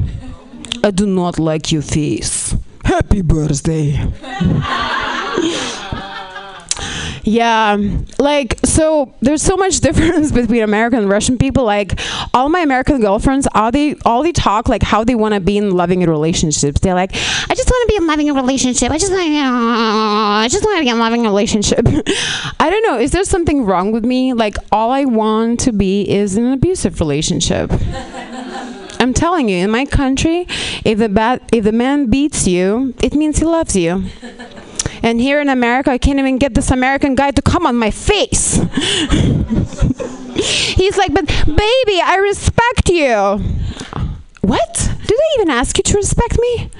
I do not like your face. Happy birthday." Yeah, like so. There's so much difference between American and Russian people. Like all my American girlfriends, all they all they talk like how they want to be in loving relationships. They're like, I just want to be in loving relationship. I just want, I just want to be in loving relationship. I don't know. Is there something wrong with me? Like all I want to be is in an abusive relationship. I'm telling you, in my country, if the if the man beats you, it means he loves you. And here in America, I can't even get this American guy to come on my face. He's like, but baby, I respect you. What? Did I even ask you to respect me?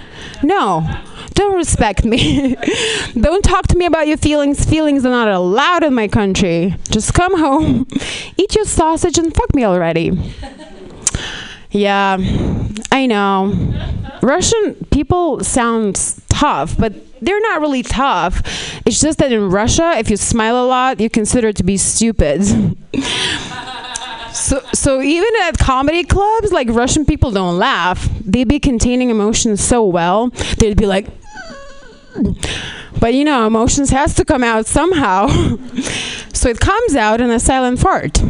No. Don't respect me. Don't talk to me about your feelings. Feelings are not allowed in my country. Just come home, eat your sausage, and fuck me already. Yeah, I know. Russian people sound tough, but they're not really tough. It's just that in Russia, if you smile a lot, you're considered to be stupid. so, so even at comedy clubs, like Russian people don't laugh. They'd be containing emotions so well. They'd be like, but you know, emotions has to come out somehow. so it comes out in a silent fart.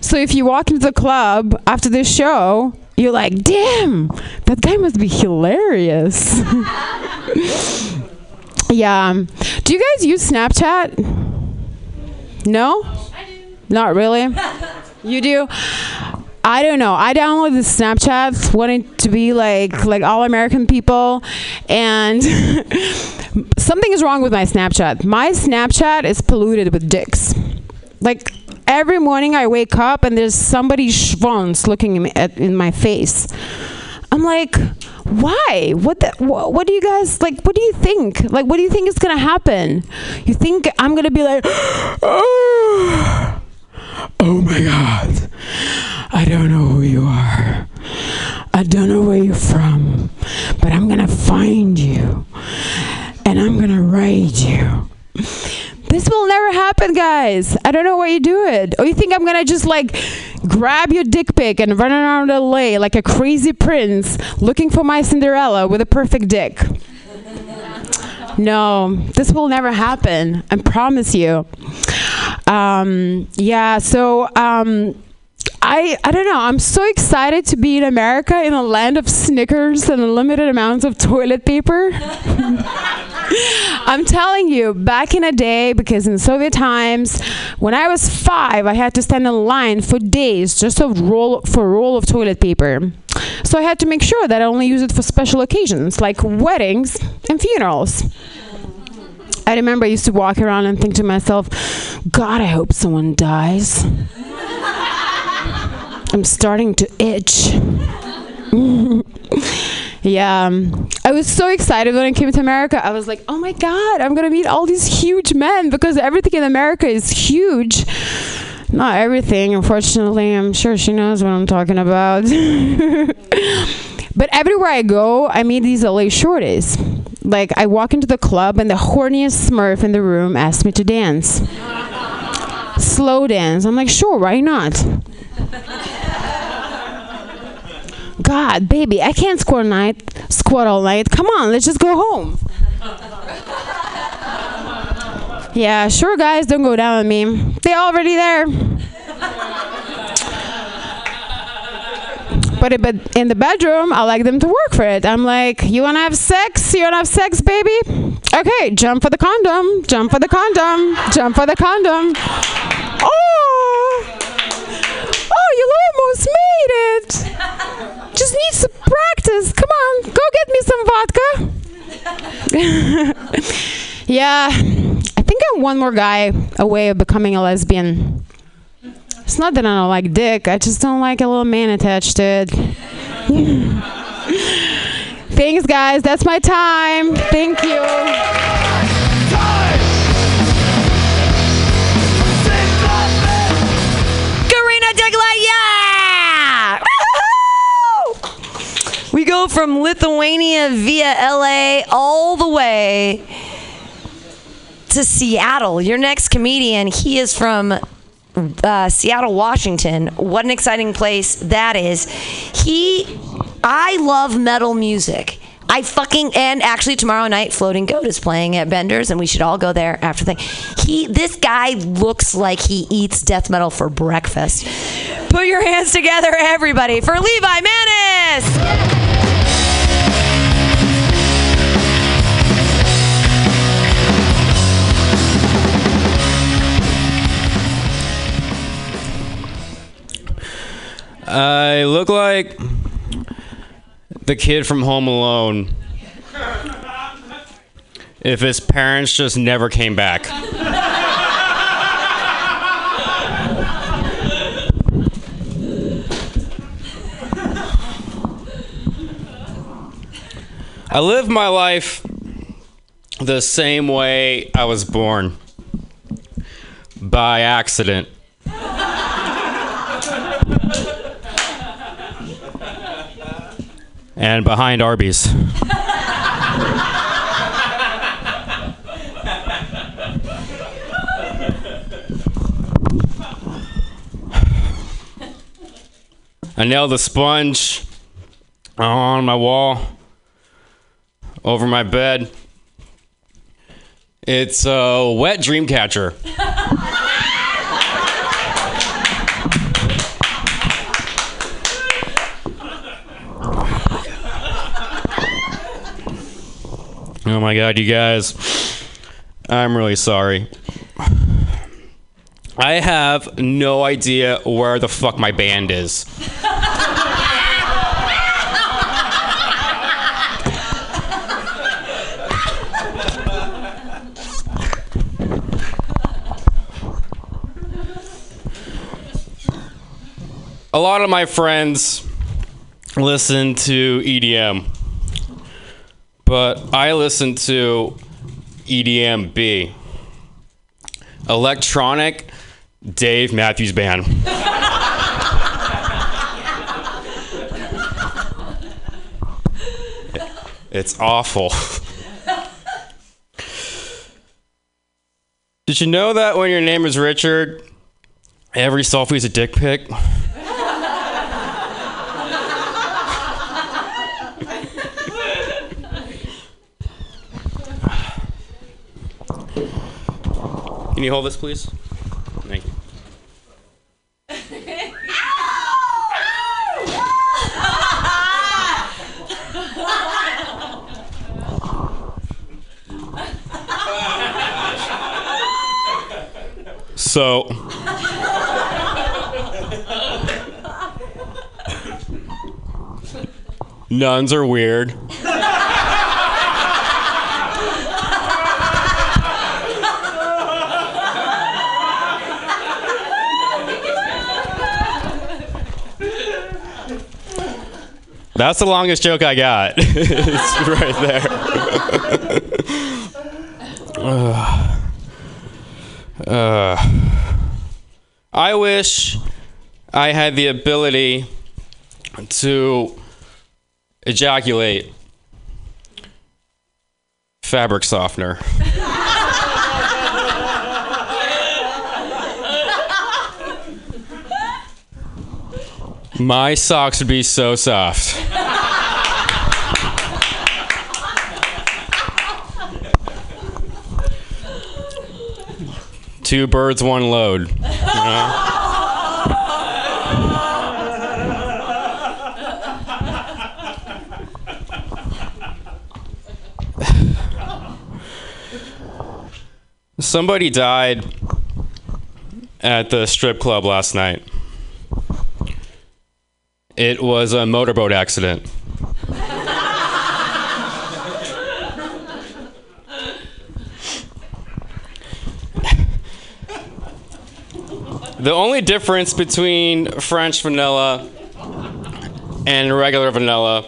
so if you walk into the club after this show, you're like, damn, that guy must be hilarious. yeah. Um, do you guys use Snapchat? No? Not really? you do? I don't know. I downloaded the Snapchat wanting to be like like all American people and something is wrong with my Snapchat. My Snapchat is polluted with dicks. Like every morning I wake up and there's somebody schwanz looking in, at, in my face. I'm like, why? What the, wh- what do you guys like? What do you think? Like, what do you think is gonna happen? You think I'm gonna be like, oh, oh my god, I don't know who you are. I don't know where you're from, but I'm gonna find you and I'm gonna raid you. This will never happen, guys. I don't know why you do it. Or you think I'm gonna just like grab your dick pic and run around LA like a crazy prince looking for my Cinderella with a perfect dick. No, this will never happen. I promise you. Um, yeah, so um, I I don't know. I'm so excited to be in America in a land of Snickers and unlimited amounts of toilet paper. I'm telling you, back in a day, because in Soviet times, when I was five, I had to stand in line for days just to roll for a roll of toilet paper. So I had to make sure that I only use it for special occasions like weddings and funerals. I remember I used to walk around and think to myself, God, I hope someone dies. I'm starting to itch. yeah, um, I was so excited when I came to America. I was like, oh my God, I'm gonna meet all these huge men because everything in America is huge. Not everything, unfortunately. I'm sure she knows what I'm talking about. but everywhere I go, I meet these LA shorties. Like, I walk into the club, and the horniest smurf in the room asks me to dance. Slow dance. I'm like, sure, why not? God, baby, I can't squat night, squat all night. Come on, let's just go home. Yeah, sure, guys, don't go down on me. They already there. But, it, but in the bedroom, I like them to work for it. I'm like, you wanna have sex? You wanna have sex, baby? Okay, jump for the condom. Jump for the condom. Jump for the condom. Oh, almost made it. Just need some practice. Come on, go get me some vodka. yeah, I think I'm one more guy away of becoming a lesbian. It's not that I don't like dick, I just don't like a little man attached to it. Thanks, guys. That's my time. Thank you. Karina Degla, yeah! Woohoo! We go from Lithuania via LA all the way to Seattle. Your next comedian, he is from uh, Seattle, Washington. What an exciting place that is. He, I love metal music. I fucking and actually tomorrow night Floating Goat is playing at Bender's and we should all go there after the he this guy looks like he eats death metal for breakfast. Put your hands together everybody for Levi Manis. I look like the kid from Home Alone. If his parents just never came back. I live my life the same way I was born by accident. And behind Arby's. I nailed a sponge on my wall over my bed. It's a wet dream catcher. Oh my god, you guys. I'm really sorry. I have no idea where the fuck my band is. A lot of my friends listen to EDM but I listen to EDMB, electronic Dave Matthews Band. it's awful. Did you know that when your name is Richard, every selfie is a dick pic? Can you hold this, please? Thank you. So, nuns are weird. That's the longest joke I got. it's right there. Ugh. Uh, I wish I had the ability to ejaculate fabric softener. My socks would be so soft. Two birds, one load. you know? Somebody died at the strip club last night. It was a motorboat accident. The only difference between French vanilla and regular vanilla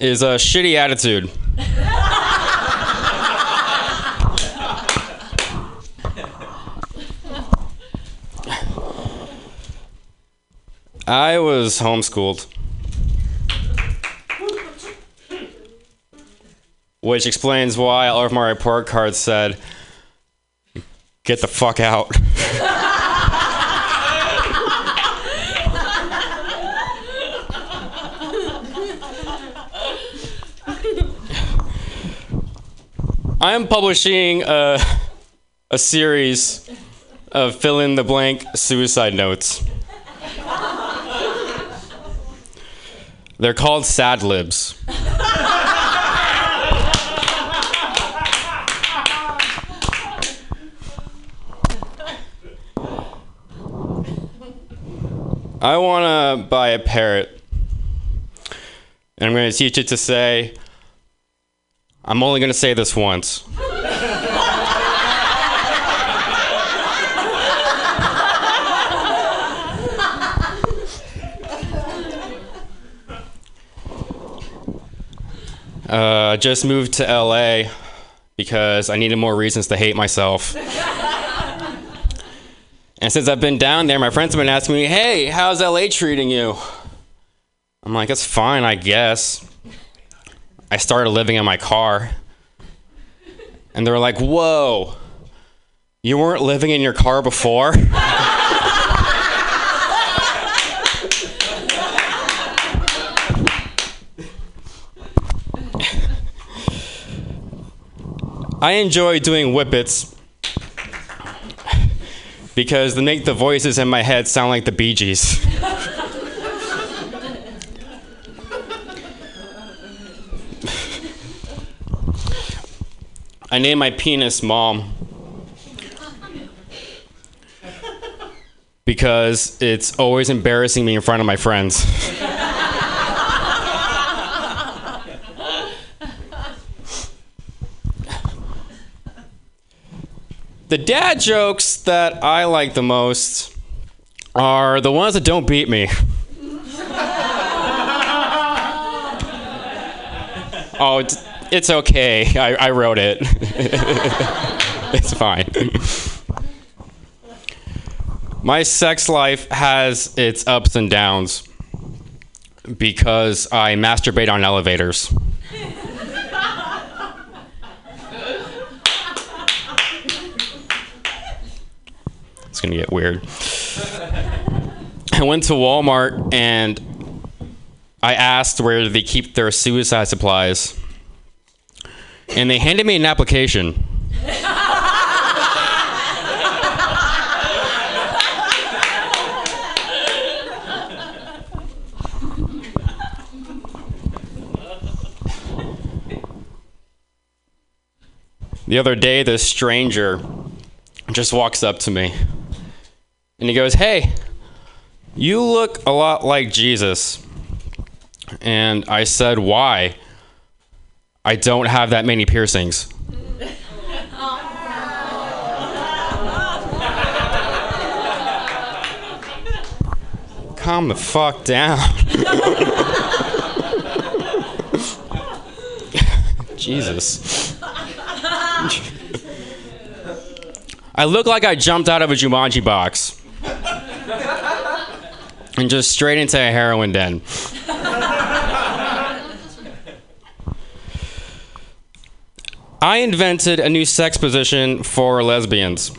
is a shitty attitude. I was homeschooled. Which explains why all of my report cards said, get the fuck out. I am publishing a, a series of fill in the blank suicide notes. They're called sad libs. I want to buy a parrot. And I'm going to teach it to say, I'm only going to say this once. Uh, just moved to LA because I needed more reasons to hate myself. and since I've been down there, my friends have been asking me, hey, how's LA treating you? I'm like, it's fine, I guess. I started living in my car. And they're like, whoa, you weren't living in your car before? I enjoy doing whippets because they make the voices in my head sound like the Bee Gees. I named my penis Mom because it's always embarrassing me in front of my friends. The dad jokes that I like the most are the ones that don't beat me. oh, it's, okay. I, I wrote it. it's fine. My sex life has its ups and downs because I masturbate on elevators. It's gonna get weird. I went to Walmart and I asked where they keep their suicide supplies, and they handed me an application. The other day, this stranger just walks up to me and he goes, Hey, you look a lot like Jesus. And I said, Why? I don't have that many piercings. Calm the fuck down. Jesus. I look like I jumped out of a Jumanji box and just straight into a heroin den. I invented a new sex position for lesbians.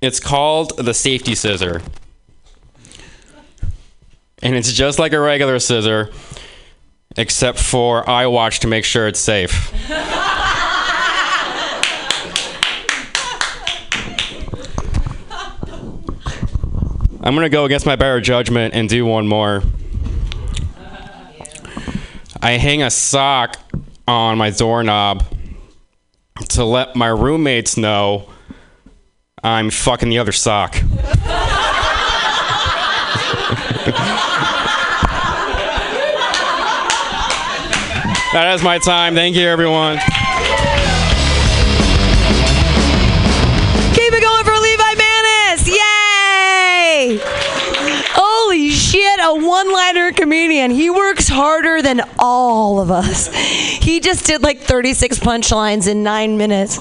It's called the safety scissor. And it's just like a regular scissor, except for I watch to make sure it's safe. I'm gonna go against my better judgment and do one more. I hang a sock on my doorknob to let my roommates know I'm fucking the other sock. that is my time. Thank you, everyone. Shit, a one liner comedian. He works harder than all of us. He just did like 36 punchlines in nine minutes.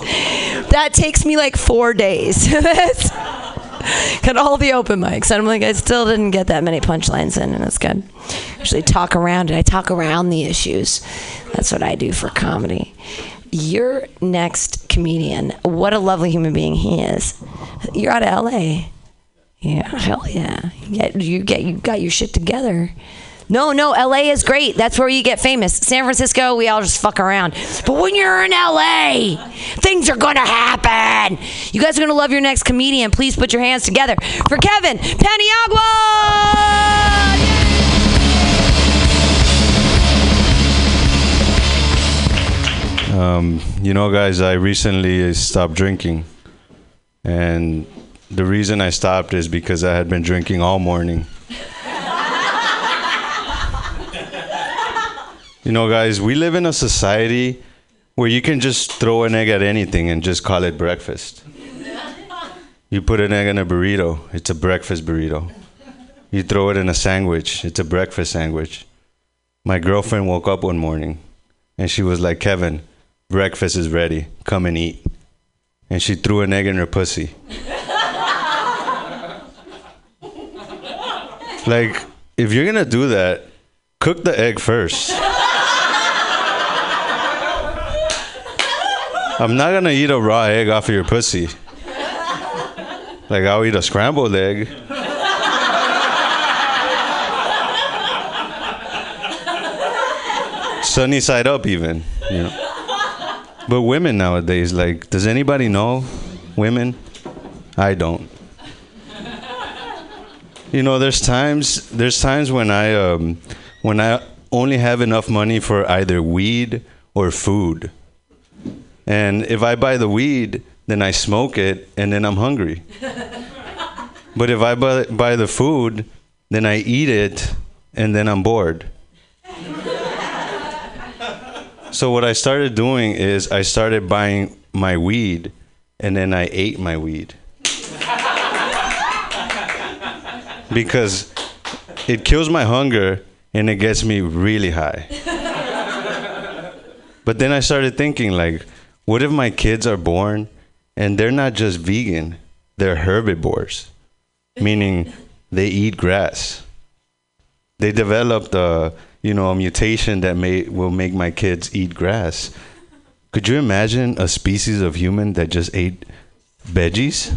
That takes me like four days. That's- Got all the open mics. And I'm like, I still didn't get that many punchlines in, and it's good. Actually, talk around it. I talk around the issues. That's what I do for comedy. Your next comedian, what a lovely human being he is. You're out of LA. Yeah, hell yeah. You get you get you got your shit together. No, no, LA is great. That's where you get famous. San Francisco, we all just fuck around. But when you're in LA, things are gonna happen. You guys are gonna love your next comedian. Please put your hands together for Kevin Paniagua. Um, you know, guys, I recently stopped drinking. And the reason I stopped is because I had been drinking all morning. you know, guys, we live in a society where you can just throw an egg at anything and just call it breakfast. You put an egg in a burrito, it's a breakfast burrito. You throw it in a sandwich, it's a breakfast sandwich. My girlfriend woke up one morning and she was like, Kevin, breakfast is ready. Come and eat. And she threw an egg in her pussy. Like, if you're gonna do that, cook the egg first. I'm not gonna eat a raw egg off of your pussy. Like, I'll eat a scrambled egg. Sunny side up, even. You know. But women nowadays, like, does anybody know women? I don't. You know, there's times there's times when I um, when I only have enough money for either weed or food. And if I buy the weed, then I smoke it and then I'm hungry. but if I buy, buy the food, then I eat it and then I'm bored. So what I started doing is I started buying my weed and then I ate my weed. Because it kills my hunger and it gets me really high. but then I started thinking like what if my kids are born and they're not just vegan, they're herbivores, meaning they eat grass. They developed a you know a mutation that may will make my kids eat grass. Could you imagine a species of human that just ate veggies,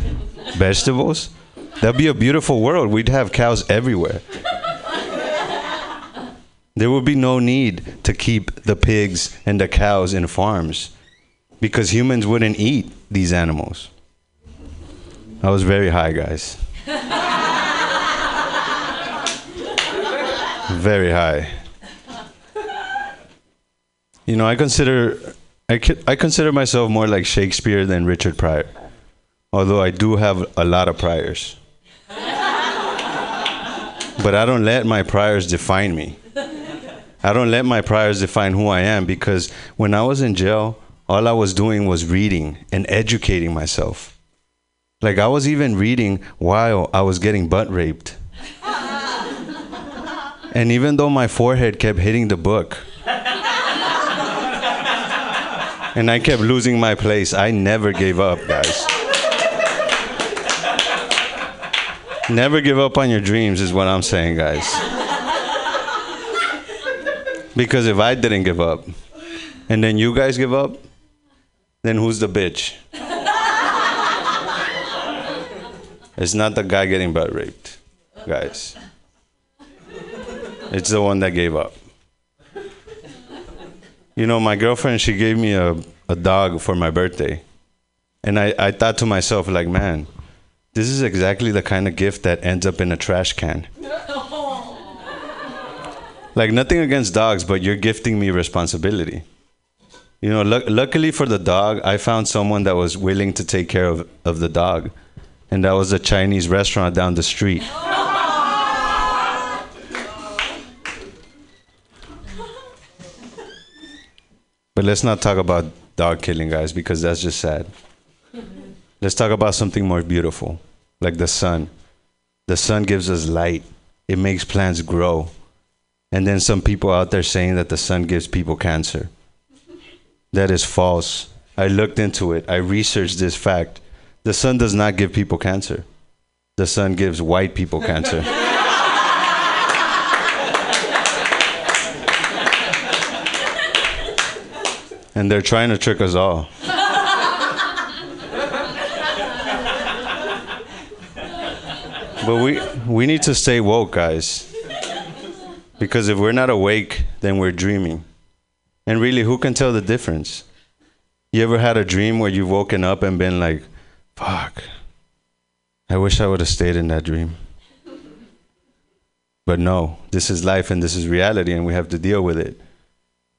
vegetables? That'd be a beautiful world. We'd have cows everywhere. There would be no need to keep the pigs and the cows in farms because humans wouldn't eat these animals. I was very high, guys. Very high. You know, I consider I, I consider myself more like Shakespeare than Richard Pryor, although I do have a lot of priors. But I don't let my priors define me. I don't let my priors define who I am because when I was in jail, all I was doing was reading and educating myself. Like I was even reading while I was getting butt raped. and even though my forehead kept hitting the book, and I kept losing my place, I never gave up, guys. Never give up on your dreams, is what I'm saying, guys. Because if I didn't give up, and then you guys give up, then who's the bitch? It's not the guy getting butt raped, guys. It's the one that gave up. You know, my girlfriend, she gave me a, a dog for my birthday. And I, I thought to myself, like, man, this is exactly the kind of gift that ends up in a trash can. Like, nothing against dogs, but you're gifting me responsibility. You know, luck luckily for the dog, I found someone that was willing to take care of, of the dog. And that was a Chinese restaurant down the street. But let's not talk about dog killing, guys, because that's just sad. Let's talk about something more beautiful, like the sun. The sun gives us light, it makes plants grow. And then some people out there saying that the sun gives people cancer. That is false. I looked into it, I researched this fact. The sun does not give people cancer, the sun gives white people cancer. and they're trying to trick us all. But we we need to stay woke, guys. Because if we're not awake, then we're dreaming. And really, who can tell the difference? You ever had a dream where you've woken up and been like, fuck, I wish I would have stayed in that dream? But no, this is life and this is reality, and we have to deal with it.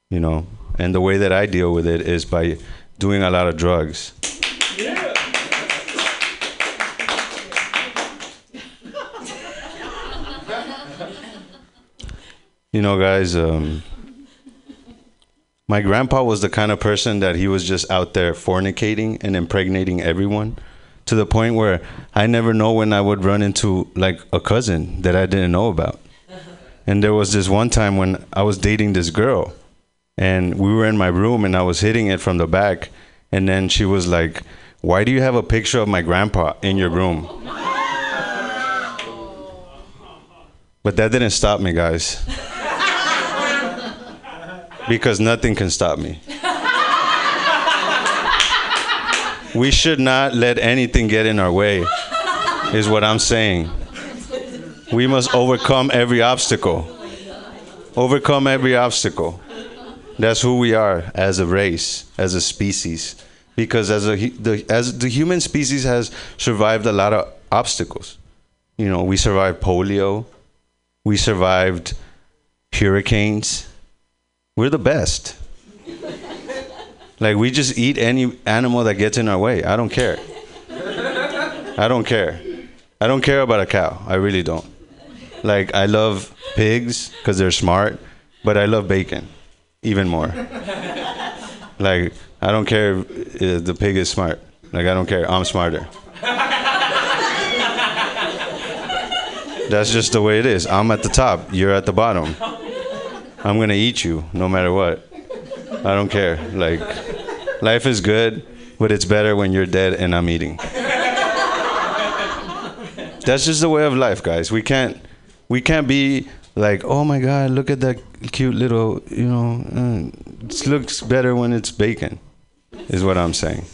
You know? And the way that I deal with it is by doing a lot of drugs. You know, guys, um, my grandpa was the kind of person that he was just out there fornicating and impregnating everyone to the point where I never know when I would run into like a cousin that I didn't know about. And there was this one time when I was dating this girl and we were in my room and I was hitting it from the back and then she was like, "Why do you have a picture of my grandpa in your room?" But that didn't stop me, guys. Because nothing can stop me. We should not let anything get in our way, is what I'm saying. We must overcome every obstacle. Overcome every obstacle. That's who we are as a race, as a species. Because as a the, as the human species has survived a lot of obstacles. You know, we survived polio. We survived hurricanes. We're the best. Like we just eat any animal that gets in our way. I don't care. I don't care. I don't care about a cow. I really don't. Like I love pigs because they're smart, but I love bacon even more. Like I don't care if the pig is smart. Like I don't care. I'm smarter. That's just the way it is. I'm at the top. You're at the bottom. I'm gonna eat you no matter what. I don't care. Like life is good, but it's better when you're dead and I'm eating. That's just the way of life, guys. We can't we can't be like, oh my god, look at that cute little, you know, uh, it looks better when it's bacon. Is what I'm saying.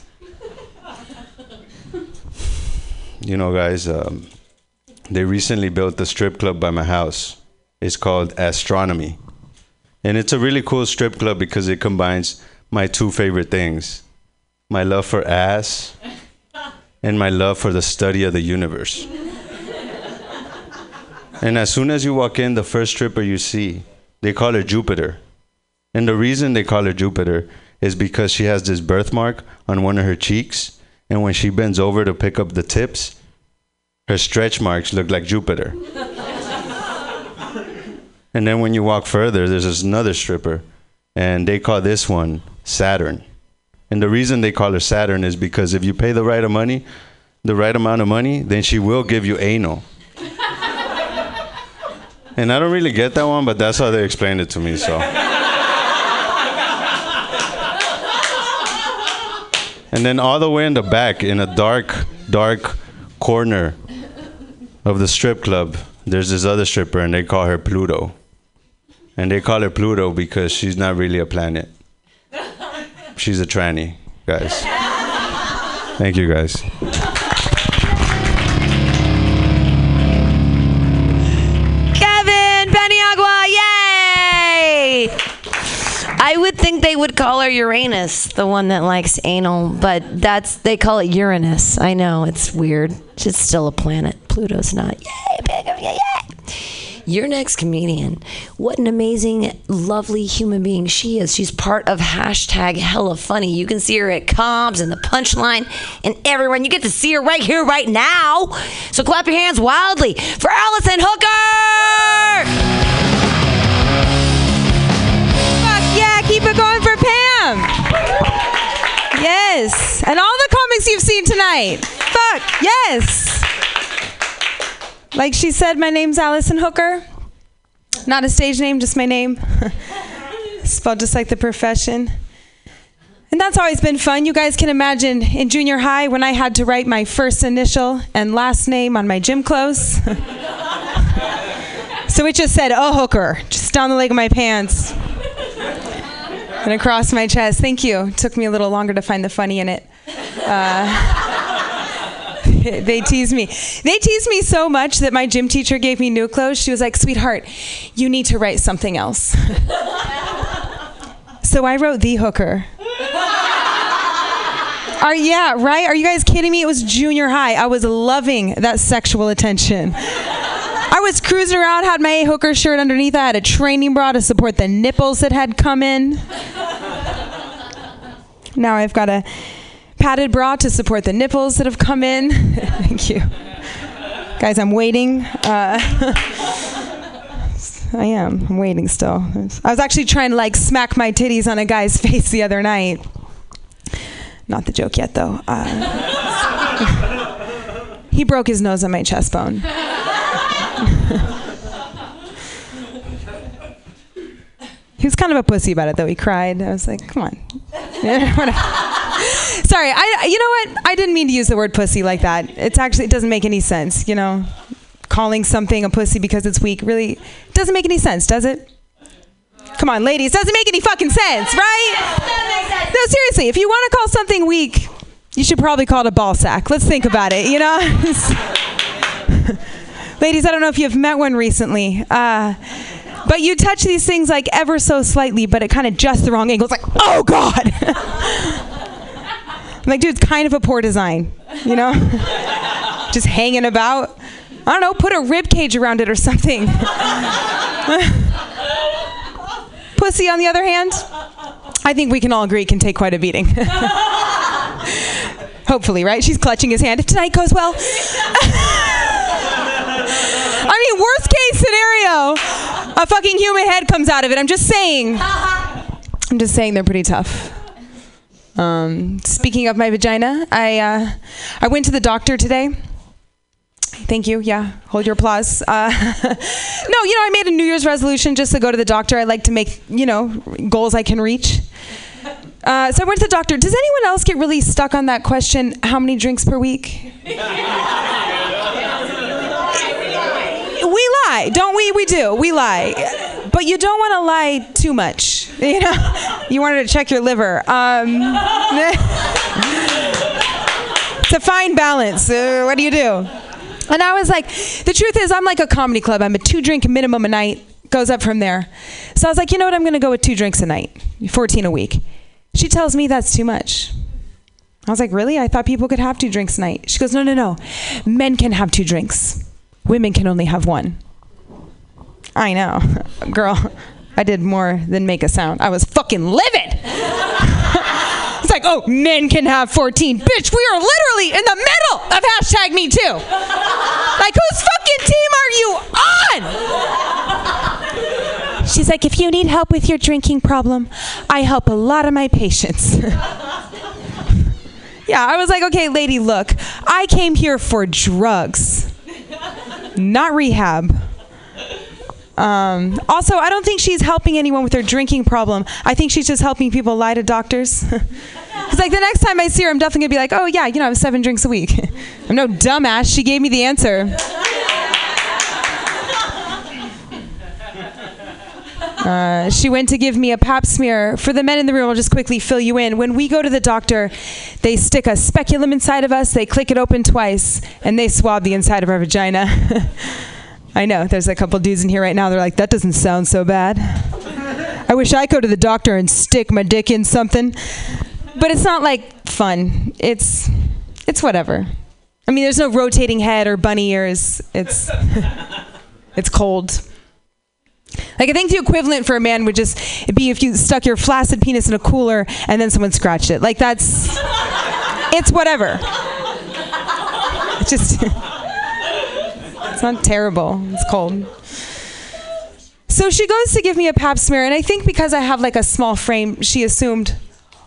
You know, guys, um, they recently built a strip club by my house. It's called Astronomy. And it's a really cool strip club because it combines my two favorite things my love for ass and my love for the study of the universe. And as soon as you walk in, the first stripper you see, they call her Jupiter. And the reason they call her Jupiter is because she has this birthmark on one of her cheeks. And when she bends over to pick up the tips, her stretch marks look like Jupiter. And then when you walk further, there's this another stripper. And they call this one Saturn. And the reason they call her Saturn is because if you pay the right of money, the right amount of money, then she will give you anal. and I don't really get that one, but that's how they explained it to me. So. And then all the way in the back, in a dark, dark corner of the strip club, there's this other stripper, and they call her Pluto. And they call her Pluto because she's not really a planet. She's a tranny, guys. Thank you, guys. Kevin Paniagua, yay! I would think they would call her Uranus, the one that likes anal, but that's they call it Uranus. I know it's weird. It's still a planet. Pluto's not. Yay, big yay! Your next comedian. What an amazing, lovely human being she is. She's part of hashtag hella funny. You can see her at Cobb's and the Punchline and everyone. You get to see her right here, right now. So clap your hands wildly for Allison Hooker! Fuck yeah, keep it going for Pam. Yes. And all the comics you've seen tonight. Fuck, yes. Like she said, my name's Allison Hooker. Not a stage name, just my name. Spelled just like the profession. And that's always been fun. You guys can imagine in junior high when I had to write my first initial and last name on my gym clothes. so it just said, oh, hooker, just down the leg of my pants and across my chest. Thank you. Took me a little longer to find the funny in it. Uh, they tease me. They tease me so much that my gym teacher gave me new clothes. She was like, "Sweetheart, you need to write something else." so I wrote the hooker. Are yeah, right? Are you guys kidding me? It was junior high. I was loving that sexual attention. I was cruising around, had my hooker shirt underneath. I had a training bra to support the nipples that had come in. Now I've got a padded bra to support the nipples that have come in. Thank you. Guys, I'm waiting. Uh, I am. I'm waiting still. I was actually trying to like smack my titties on a guy's face the other night. Not the joke yet, though. Uh, he broke his nose on my chest bone. he was kind of a pussy about it, though. He cried. I was like, come on. Sorry, I. You know what? I didn't mean to use the word pussy like that. It's actually it doesn't make any sense. You know, calling something a pussy because it's weak really doesn't make any sense, does it? Come on, ladies, doesn't make any fucking sense, right? No, seriously, if you want to call something weak, you should probably call it a ball sack. Let's think about it. You know. ladies, I don't know if you've met one recently. Uh, but you touch these things like ever so slightly, but at kind of just the wrong angle. It's like, oh God. I'm like, dude, it's kind of a poor design, you know? Just hanging about. I don't know, put a rib cage around it or something. Pussy, on the other hand, I think we can all agree can take quite a beating. Hopefully, right? She's clutching his hand. If tonight goes well. I mean, worst case scenario, a fucking human head comes out of it. I'm just saying. I'm just saying they're pretty tough. Um, speaking of my vagina, I uh, I went to the doctor today. Thank you. Yeah, hold your applause. Uh, no, you know, I made a New Year's resolution just to go to the doctor. I like to make, you know, goals I can reach. Uh, so I went to the doctor. Does anyone else get really stuck on that question? How many drinks per week? we lie, don't we? We do. We lie, but you don't want to lie too much. You know, you wanted to check your liver. Um, it's a fine balance. Uh, what do you do? And I was like, the truth is, I'm like a comedy club. I'm a two drink minimum a night. Goes up from there. So I was like, you know what? I'm going to go with two drinks a night, 14 a week. She tells me that's too much. I was like, really? I thought people could have two drinks a night. She goes, no, no, no. Men can have two drinks. Women can only have one. I know. Girl, I did more than make a sound. I was fucking livid. it's like, oh, men can have 14. Bitch, we are literally in the middle of hashtag me too. Like, whose fucking team are you on? She's like, if you need help with your drinking problem, I help a lot of my patients. yeah, I was like, okay, lady, look, I came here for drugs, not rehab. Um, also, I don't think she's helping anyone with their drinking problem. I think she's just helping people lie to doctors. Because, like, the next time I see her, I'm definitely to be like, oh, yeah, you know, I have seven drinks a week. I'm no dumbass. She gave me the answer. Uh, she went to give me a pap smear. For the men in the room, I'll just quickly fill you in. When we go to the doctor, they stick a speculum inside of us, they click it open twice, and they swab the inside of our vagina. I know, there's a couple dudes in here right now, they're like, that doesn't sound so bad. I wish I go to the doctor and stick my dick in something. But it's not like fun. It's it's whatever. I mean, there's no rotating head or bunny ears. It's it's cold. Like I think the equivalent for a man would just be if you stuck your flaccid penis in a cooler and then someone scratched it. Like that's it's whatever. It's just not terrible. It's cold. So she goes to give me a pap smear, and I think because I have like a small frame, she assumed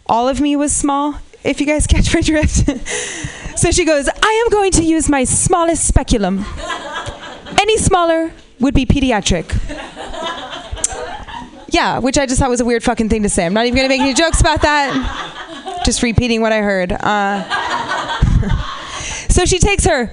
all of me was small. If you guys catch my drift. so she goes, I am going to use my smallest speculum. Any smaller would be pediatric. Yeah, which I just thought was a weird fucking thing to say. I'm not even gonna make any jokes about that. Just repeating what I heard. Uh, so she takes her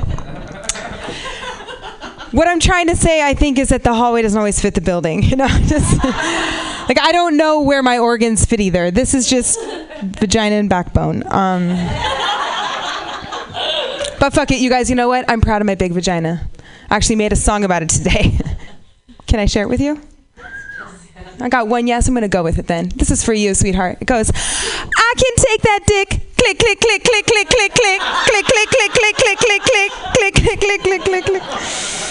what I'm trying to say, I think, is that the hallway doesn't always fit the building. You know, just like I don't know where my organs fit either. This is just vagina and backbone. Um, but fuck it, you guys. You know what? I'm proud of my big vagina. I actually made a song about it today. Can I share it with you? I got one yes. I'm gonna go with it then. This is for you, sweetheart. It goes. I can take that dick. Click, click, click, click, click, click, click, click, click, click, click, click, click, click, click, click, click, click, click, click.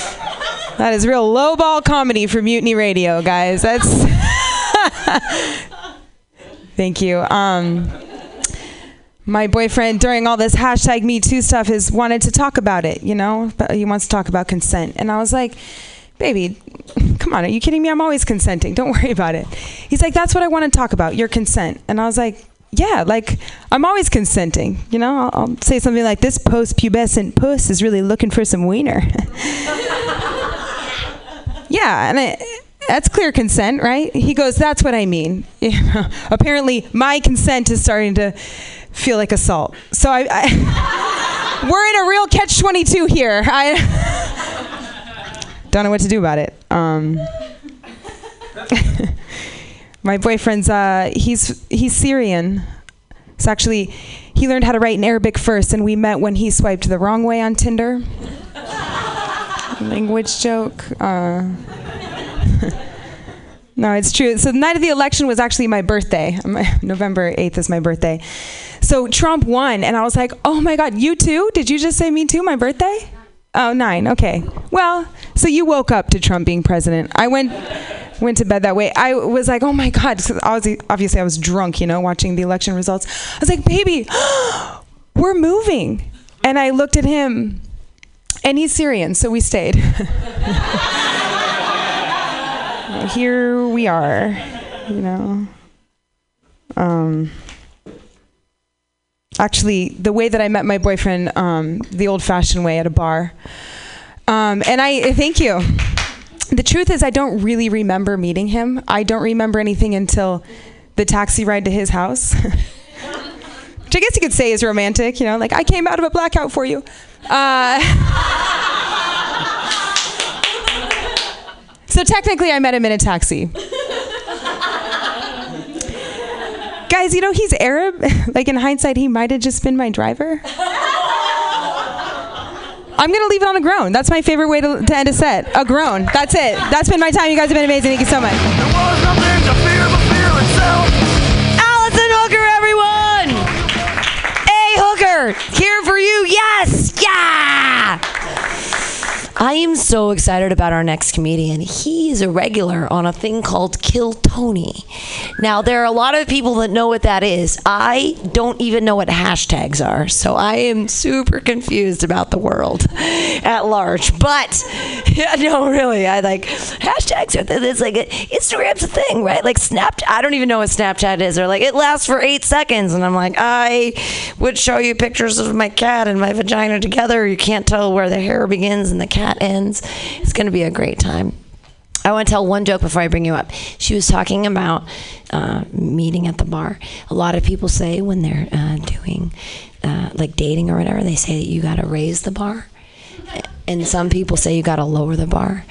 That is real lowball comedy for Mutiny Radio, guys. That's. Thank you. Um, my boyfriend during all this hashtag Me Too stuff has wanted to talk about it. You know, he wants to talk about consent, and I was like, baby, come on, are you kidding me? I'm always consenting. Don't worry about it. He's like, that's what I want to talk about, your consent. And I was like, yeah, like I'm always consenting. You know, I'll, I'll say something like, this post-pubescent puss is really looking for some wiener. yeah, and it, that's clear consent, right? He goes, that's what I mean. Apparently, my consent is starting to feel like assault. So I, I we're in a real catch-22 here. I don't know what to do about it. Um, my boyfriend's uh, he's he's Syrian. It's actually he learned how to write in Arabic first, and we met when he swiped the wrong way on Tinder. Language joke. Uh, no, it's true. So the night of the election was actually my birthday. November 8th is my birthday. So Trump won, and I was like, oh my God, you too? Did you just say me too, my birthday? Oh, nine. Okay. Well, so you woke up to Trump being president. I went went to bed that way. I was like, oh my God. obviously, obviously, I was drunk, you know, watching the election results. I was like, baby, we're moving. And I looked at him, and he's Syrian, so we stayed. Here we are, you know. Um, actually, the way that I met my boyfriend, um, the old fashioned way at a bar. Um, and I thank you. The truth is, I don't really remember meeting him. I don't remember anything until the taxi ride to his house. Which I guess you could say is romantic, you know, like I came out of a blackout for you. Uh, so technically, I met him in a taxi. Guys, Guys, you know he's Arab. like in hindsight, he might have just been my driver. I'm gonna leave it on a groan. That's my favorite way to, to end a set. A groan. That's it. That's been my time. You guys have been amazing. Thank you so much. Allison Hooker, everyone! Hey, Hooker, here for you. Yes, yeah. I am so excited about our next comedian. He is a regular on a thing called Kill Tony. Now, there are a lot of people that know what that is. I don't even know what hashtags are, so I am super confused about the world at large. But yeah, no, really, I like hashtags. It's like Instagram's a thing, right? Like Snapchat. I don't even know what Snapchat is. Or like it lasts for eight seconds, and I'm like, I would show you pictures of my cat and my vagina together. You can't tell where the hair begins and the cat ends. It's going to be a great time. I want to tell one joke before I bring you up. She was talking about uh, meeting at the bar. A lot of people say when they're uh, doing uh, like dating or whatever, they say that you got to raise the bar, and some people say you got to lower the bar.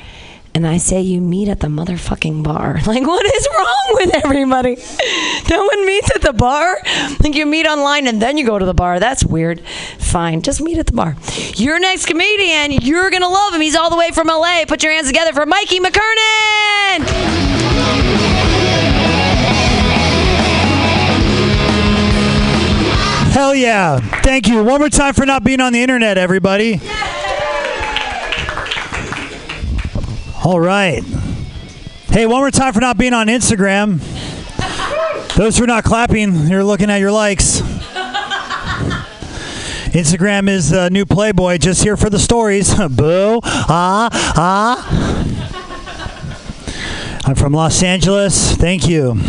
And I say you meet at the motherfucking bar. Like, what is wrong with everybody? No one meets at the bar. Like, you meet online and then you go to the bar. That's weird. Fine, just meet at the bar. Your next comedian, you're gonna love him. He's all the way from LA. Put your hands together for Mikey McKernan. Hell yeah. Thank you. One more time for not being on the internet, everybody. All right. Hey, one more time for not being on Instagram. Those who are not clapping, you're looking at your likes. Instagram is the new Playboy, just here for the stories. Boo. Ah, ah. I'm from Los Angeles. Thank you.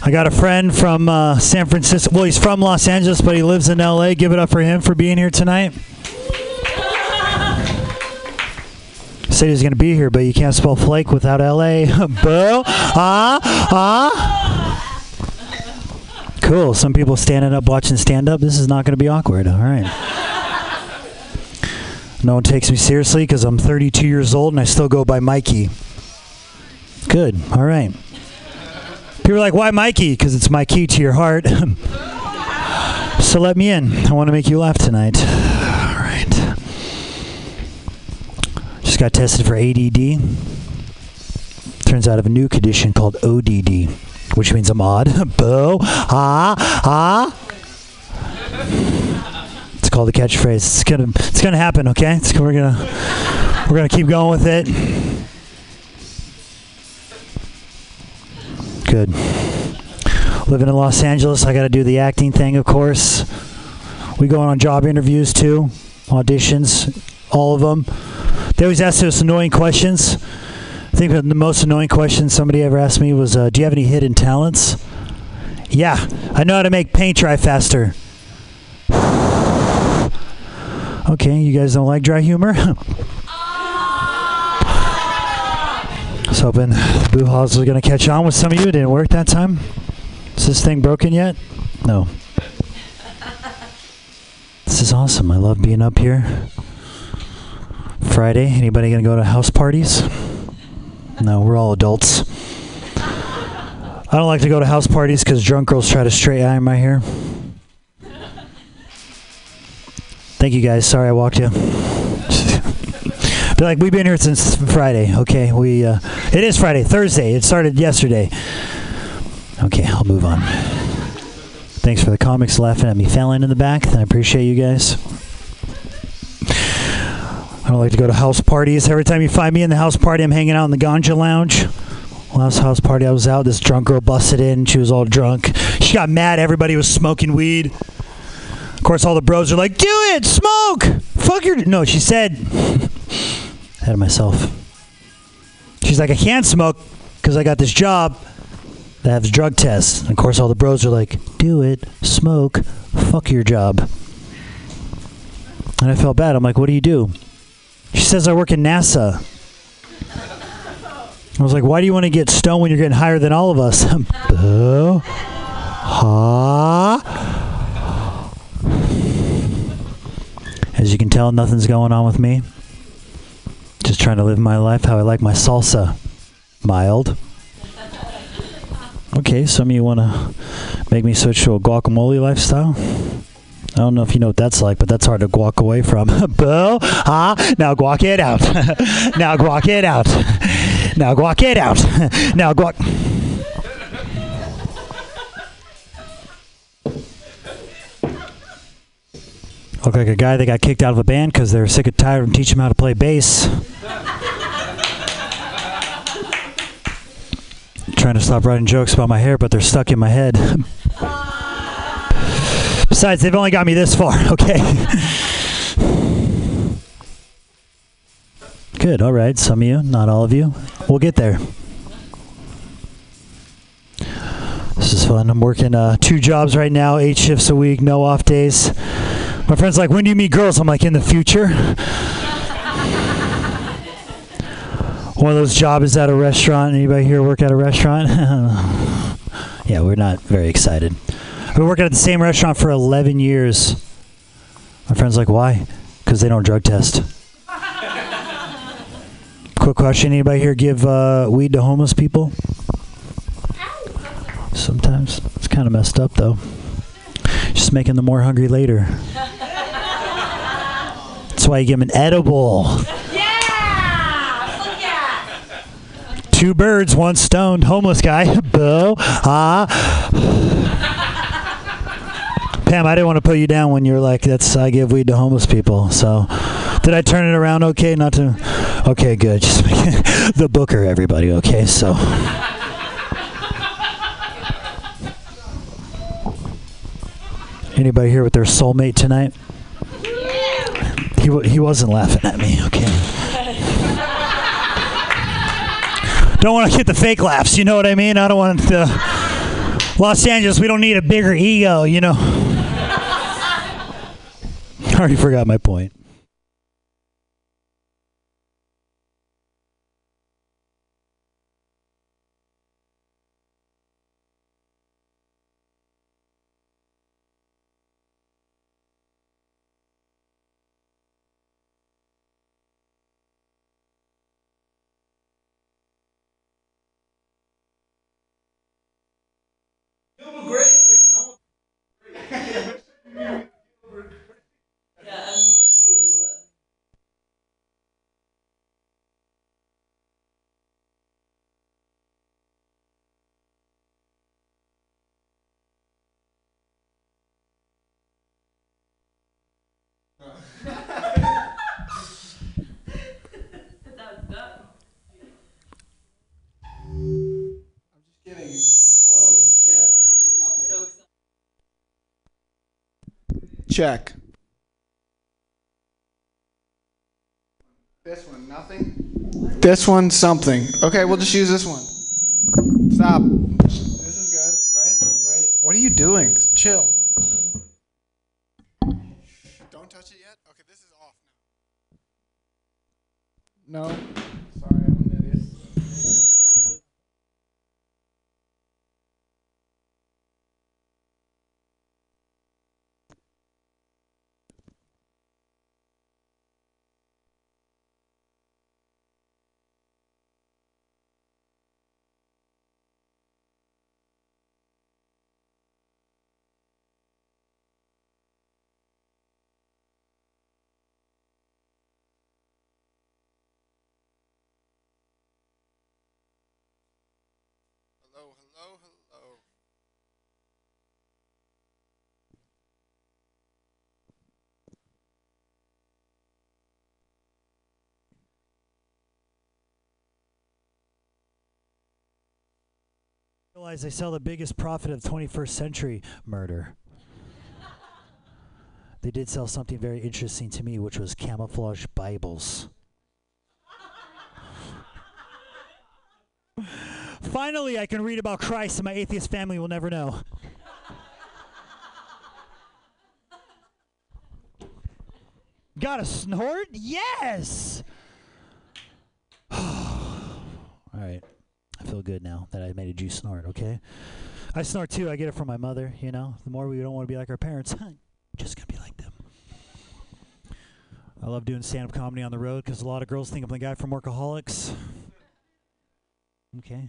I got a friend from uh, San Francisco. Well, he's from Los Angeles, but he lives in LA. Give it up for him for being here tonight. Said he was going to be here, but you can't spell flake without LA. Boo. Ah, ah. Cool. Some people standing up watching stand up. This is not going to be awkward. All right. No one takes me seriously because I'm 32 years old and I still go by Mikey. Good. All right. People are like, why Mikey? Because it's my key to your heart. so let me in. I want to make you laugh tonight. Just got tested for ADD. Turns out I have a new condition called ODD, which means I'm odd. Boo. Ah. Ah. It's called the catchphrase. It's gonna. It's gonna happen. Okay. It's, we're gonna. We're gonna keep going with it. Good. Living in Los Angeles, I got to do the acting thing, of course. We go on job interviews too, auditions, all of them. They always ask us annoying questions. I think the most annoying question somebody ever asked me was, uh, "Do you have any hidden talents?" Yeah, I know how to make paint dry faster. okay, you guys don't like dry humor? I was hoping the Boo was going to catch on with some of you. It didn't work that time. Is this thing broken yet? No. This is awesome. I love being up here. Friday. Anybody going to go to house parties? No, we're all adults. I don't like to go to house parties because drunk girls try to straight iron my hair. Thank you guys. Sorry I walked you. Like, we've been here since Friday. Okay, we. Uh, it is Friday, Thursday. It started yesterday. Okay, I'll move on. Thanks for the comics laughing at me failing in the back. I appreciate you guys. I don't like to go to house parties. Every time you find me in the house party, I'm hanging out in the ganja lounge. Last house party I was out, this drunk girl busted in. She was all drunk. She got mad. Everybody was smoking weed. Of course, all the bros are like, "Do it, smoke, fuck your." No, she said, ahead of myself. She's like, "I can't smoke because I got this job that has drug tests." And of course, all the bros are like, "Do it, smoke, fuck your job." And I felt bad. I'm like, "What do you do?" She says, "I work in NASA." I was like, "Why do you want to get stoned when you're getting higher than all of us?" Boo. Ha. As you can tell, nothing's going on with me. Just trying to live my life how I like my salsa. Mild. Okay, some of you want to make me switch to a guacamole lifestyle. I don't know if you know what that's like, but that's hard to walk away from. Boo! Ah! Now guac it out. now guac it out. Now guac it out. now guac. Look like a guy that got kicked out of a band because they're sick and tired of teaching him how to play bass. Trying to stop writing jokes about my hair, but they're stuck in my head. Besides, they've only got me this far, okay? Good, all right. Some of you, not all of you. We'll get there. This is fun. I'm working uh, two jobs right now, eight shifts a week, no off days. My friend's like, when do you meet girls? I'm like, in the future. One of those jobs is at a restaurant. Anybody here work at a restaurant? yeah, we're not very excited. I've been working at the same restaurant for 11 years. My friend's like, why? Because they don't drug test. Quick question: Anybody here give uh, weed to homeless people? Sometimes it's kind of messed up, though. Just making them more hungry later. That's why you give them an edible. Two birds, one stoned, homeless guy. Boo. Ah. Pam, I didn't want to put you down when you were like, "That's I give weed to homeless people." So, did I turn it around? Okay, not to. Okay, good. Just the Booker, everybody. Okay, so. Anybody here with their soulmate tonight? He wa he wasn't laughing at me. Okay. don't want to get the fake laughs. You know what I mean? I don't want the Los Angeles. We don't need a bigger ego. You know. Already forgot my point. Check. This one, nothing. This one, something. Okay, we'll just use this one. Stop. This is good, right? Right. What are you doing? Chill. Don't touch it yet. Okay, this is off now. No. Sorry, I'm an idiot. Hello, hello, hello. Realize they sell the biggest profit of 21st century murder. they did sell something very interesting to me, which was camouflage Bibles. Finally, I can read about Christ, and my atheist family will never know. Got a snort? Yes! All right. I feel good now that I made a Jew snort, okay? I snort too. I get it from my mother, you know? The more we don't want to be like our parents, just gonna be like them. I love doing stand up comedy on the road because a lot of girls think I'm the guy from Workaholics. Okay.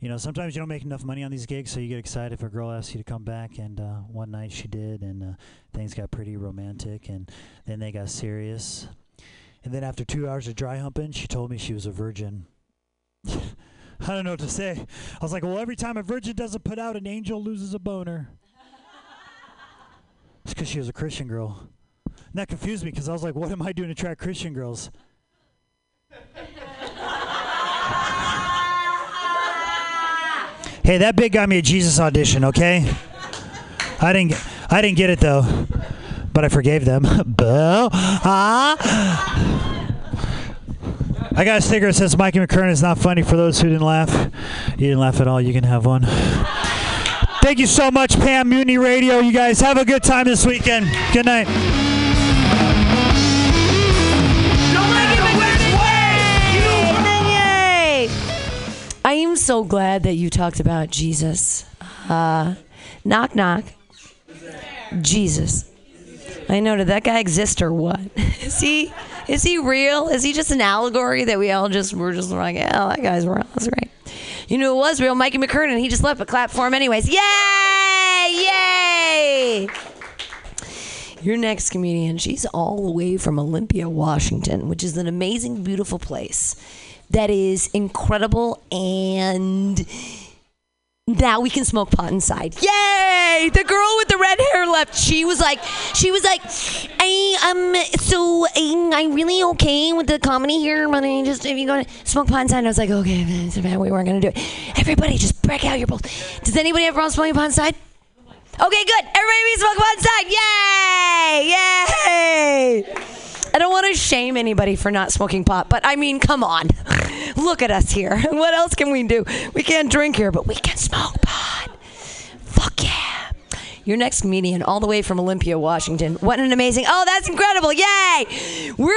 You know, sometimes you don't make enough money on these gigs, so you get excited if a girl asks you to come back. And uh, one night she did, and uh, things got pretty romantic, and then they got serious. And then after two hours of dry humping, she told me she was a virgin. I don't know what to say. I was like, well, every time a virgin doesn't put out, an angel loses a boner. It's because she was a Christian girl. And that confused me because I was like, what am I doing to attract Christian girls? Hey, that bit got me a Jesus audition, okay? I didn't get, I didn't get it though, but I forgave them. Boo. Ah. I got a sticker that says Mikey McKernan is not funny for those who didn't laugh. You didn't laugh at all. You can have one. Thank you so much, Pam Mutiny Radio. You guys have a good time this weekend. Good night. I am so glad that you talked about Jesus. Uh, knock, knock. Jesus. I know. Did that guy exist or what? Is he? Is he real? Is he just an allegory that we all just we're just like, yeah, that guy's real. That's great. You know, it was real. Mikey McKernan. He just left, but clap for him anyways. Yay! Yay! Your next comedian, she's all the way from Olympia, Washington, which is an amazing, beautiful place that is incredible and now we can smoke pot inside. Yay! The girl with the red hair left. She was like, she was like, I um, so I'm really okay with the comedy here, but I just if you go to smoke pot inside, I was like, okay. We weren't gonna do it. Everybody, just break out your bowls. Does anybody have a problem smoking pot inside? Okay, good. Everybody smoking pot inside. Yay! Yay! I don't want to shame anybody for not smoking pot, but I mean, come on. Look at us here. What else can we do? We can't drink here, but we can smoke pot. Fuck yeah. Your next comedian, all the way from Olympia, Washington. What an amazing. Oh, that's incredible. Yay. We're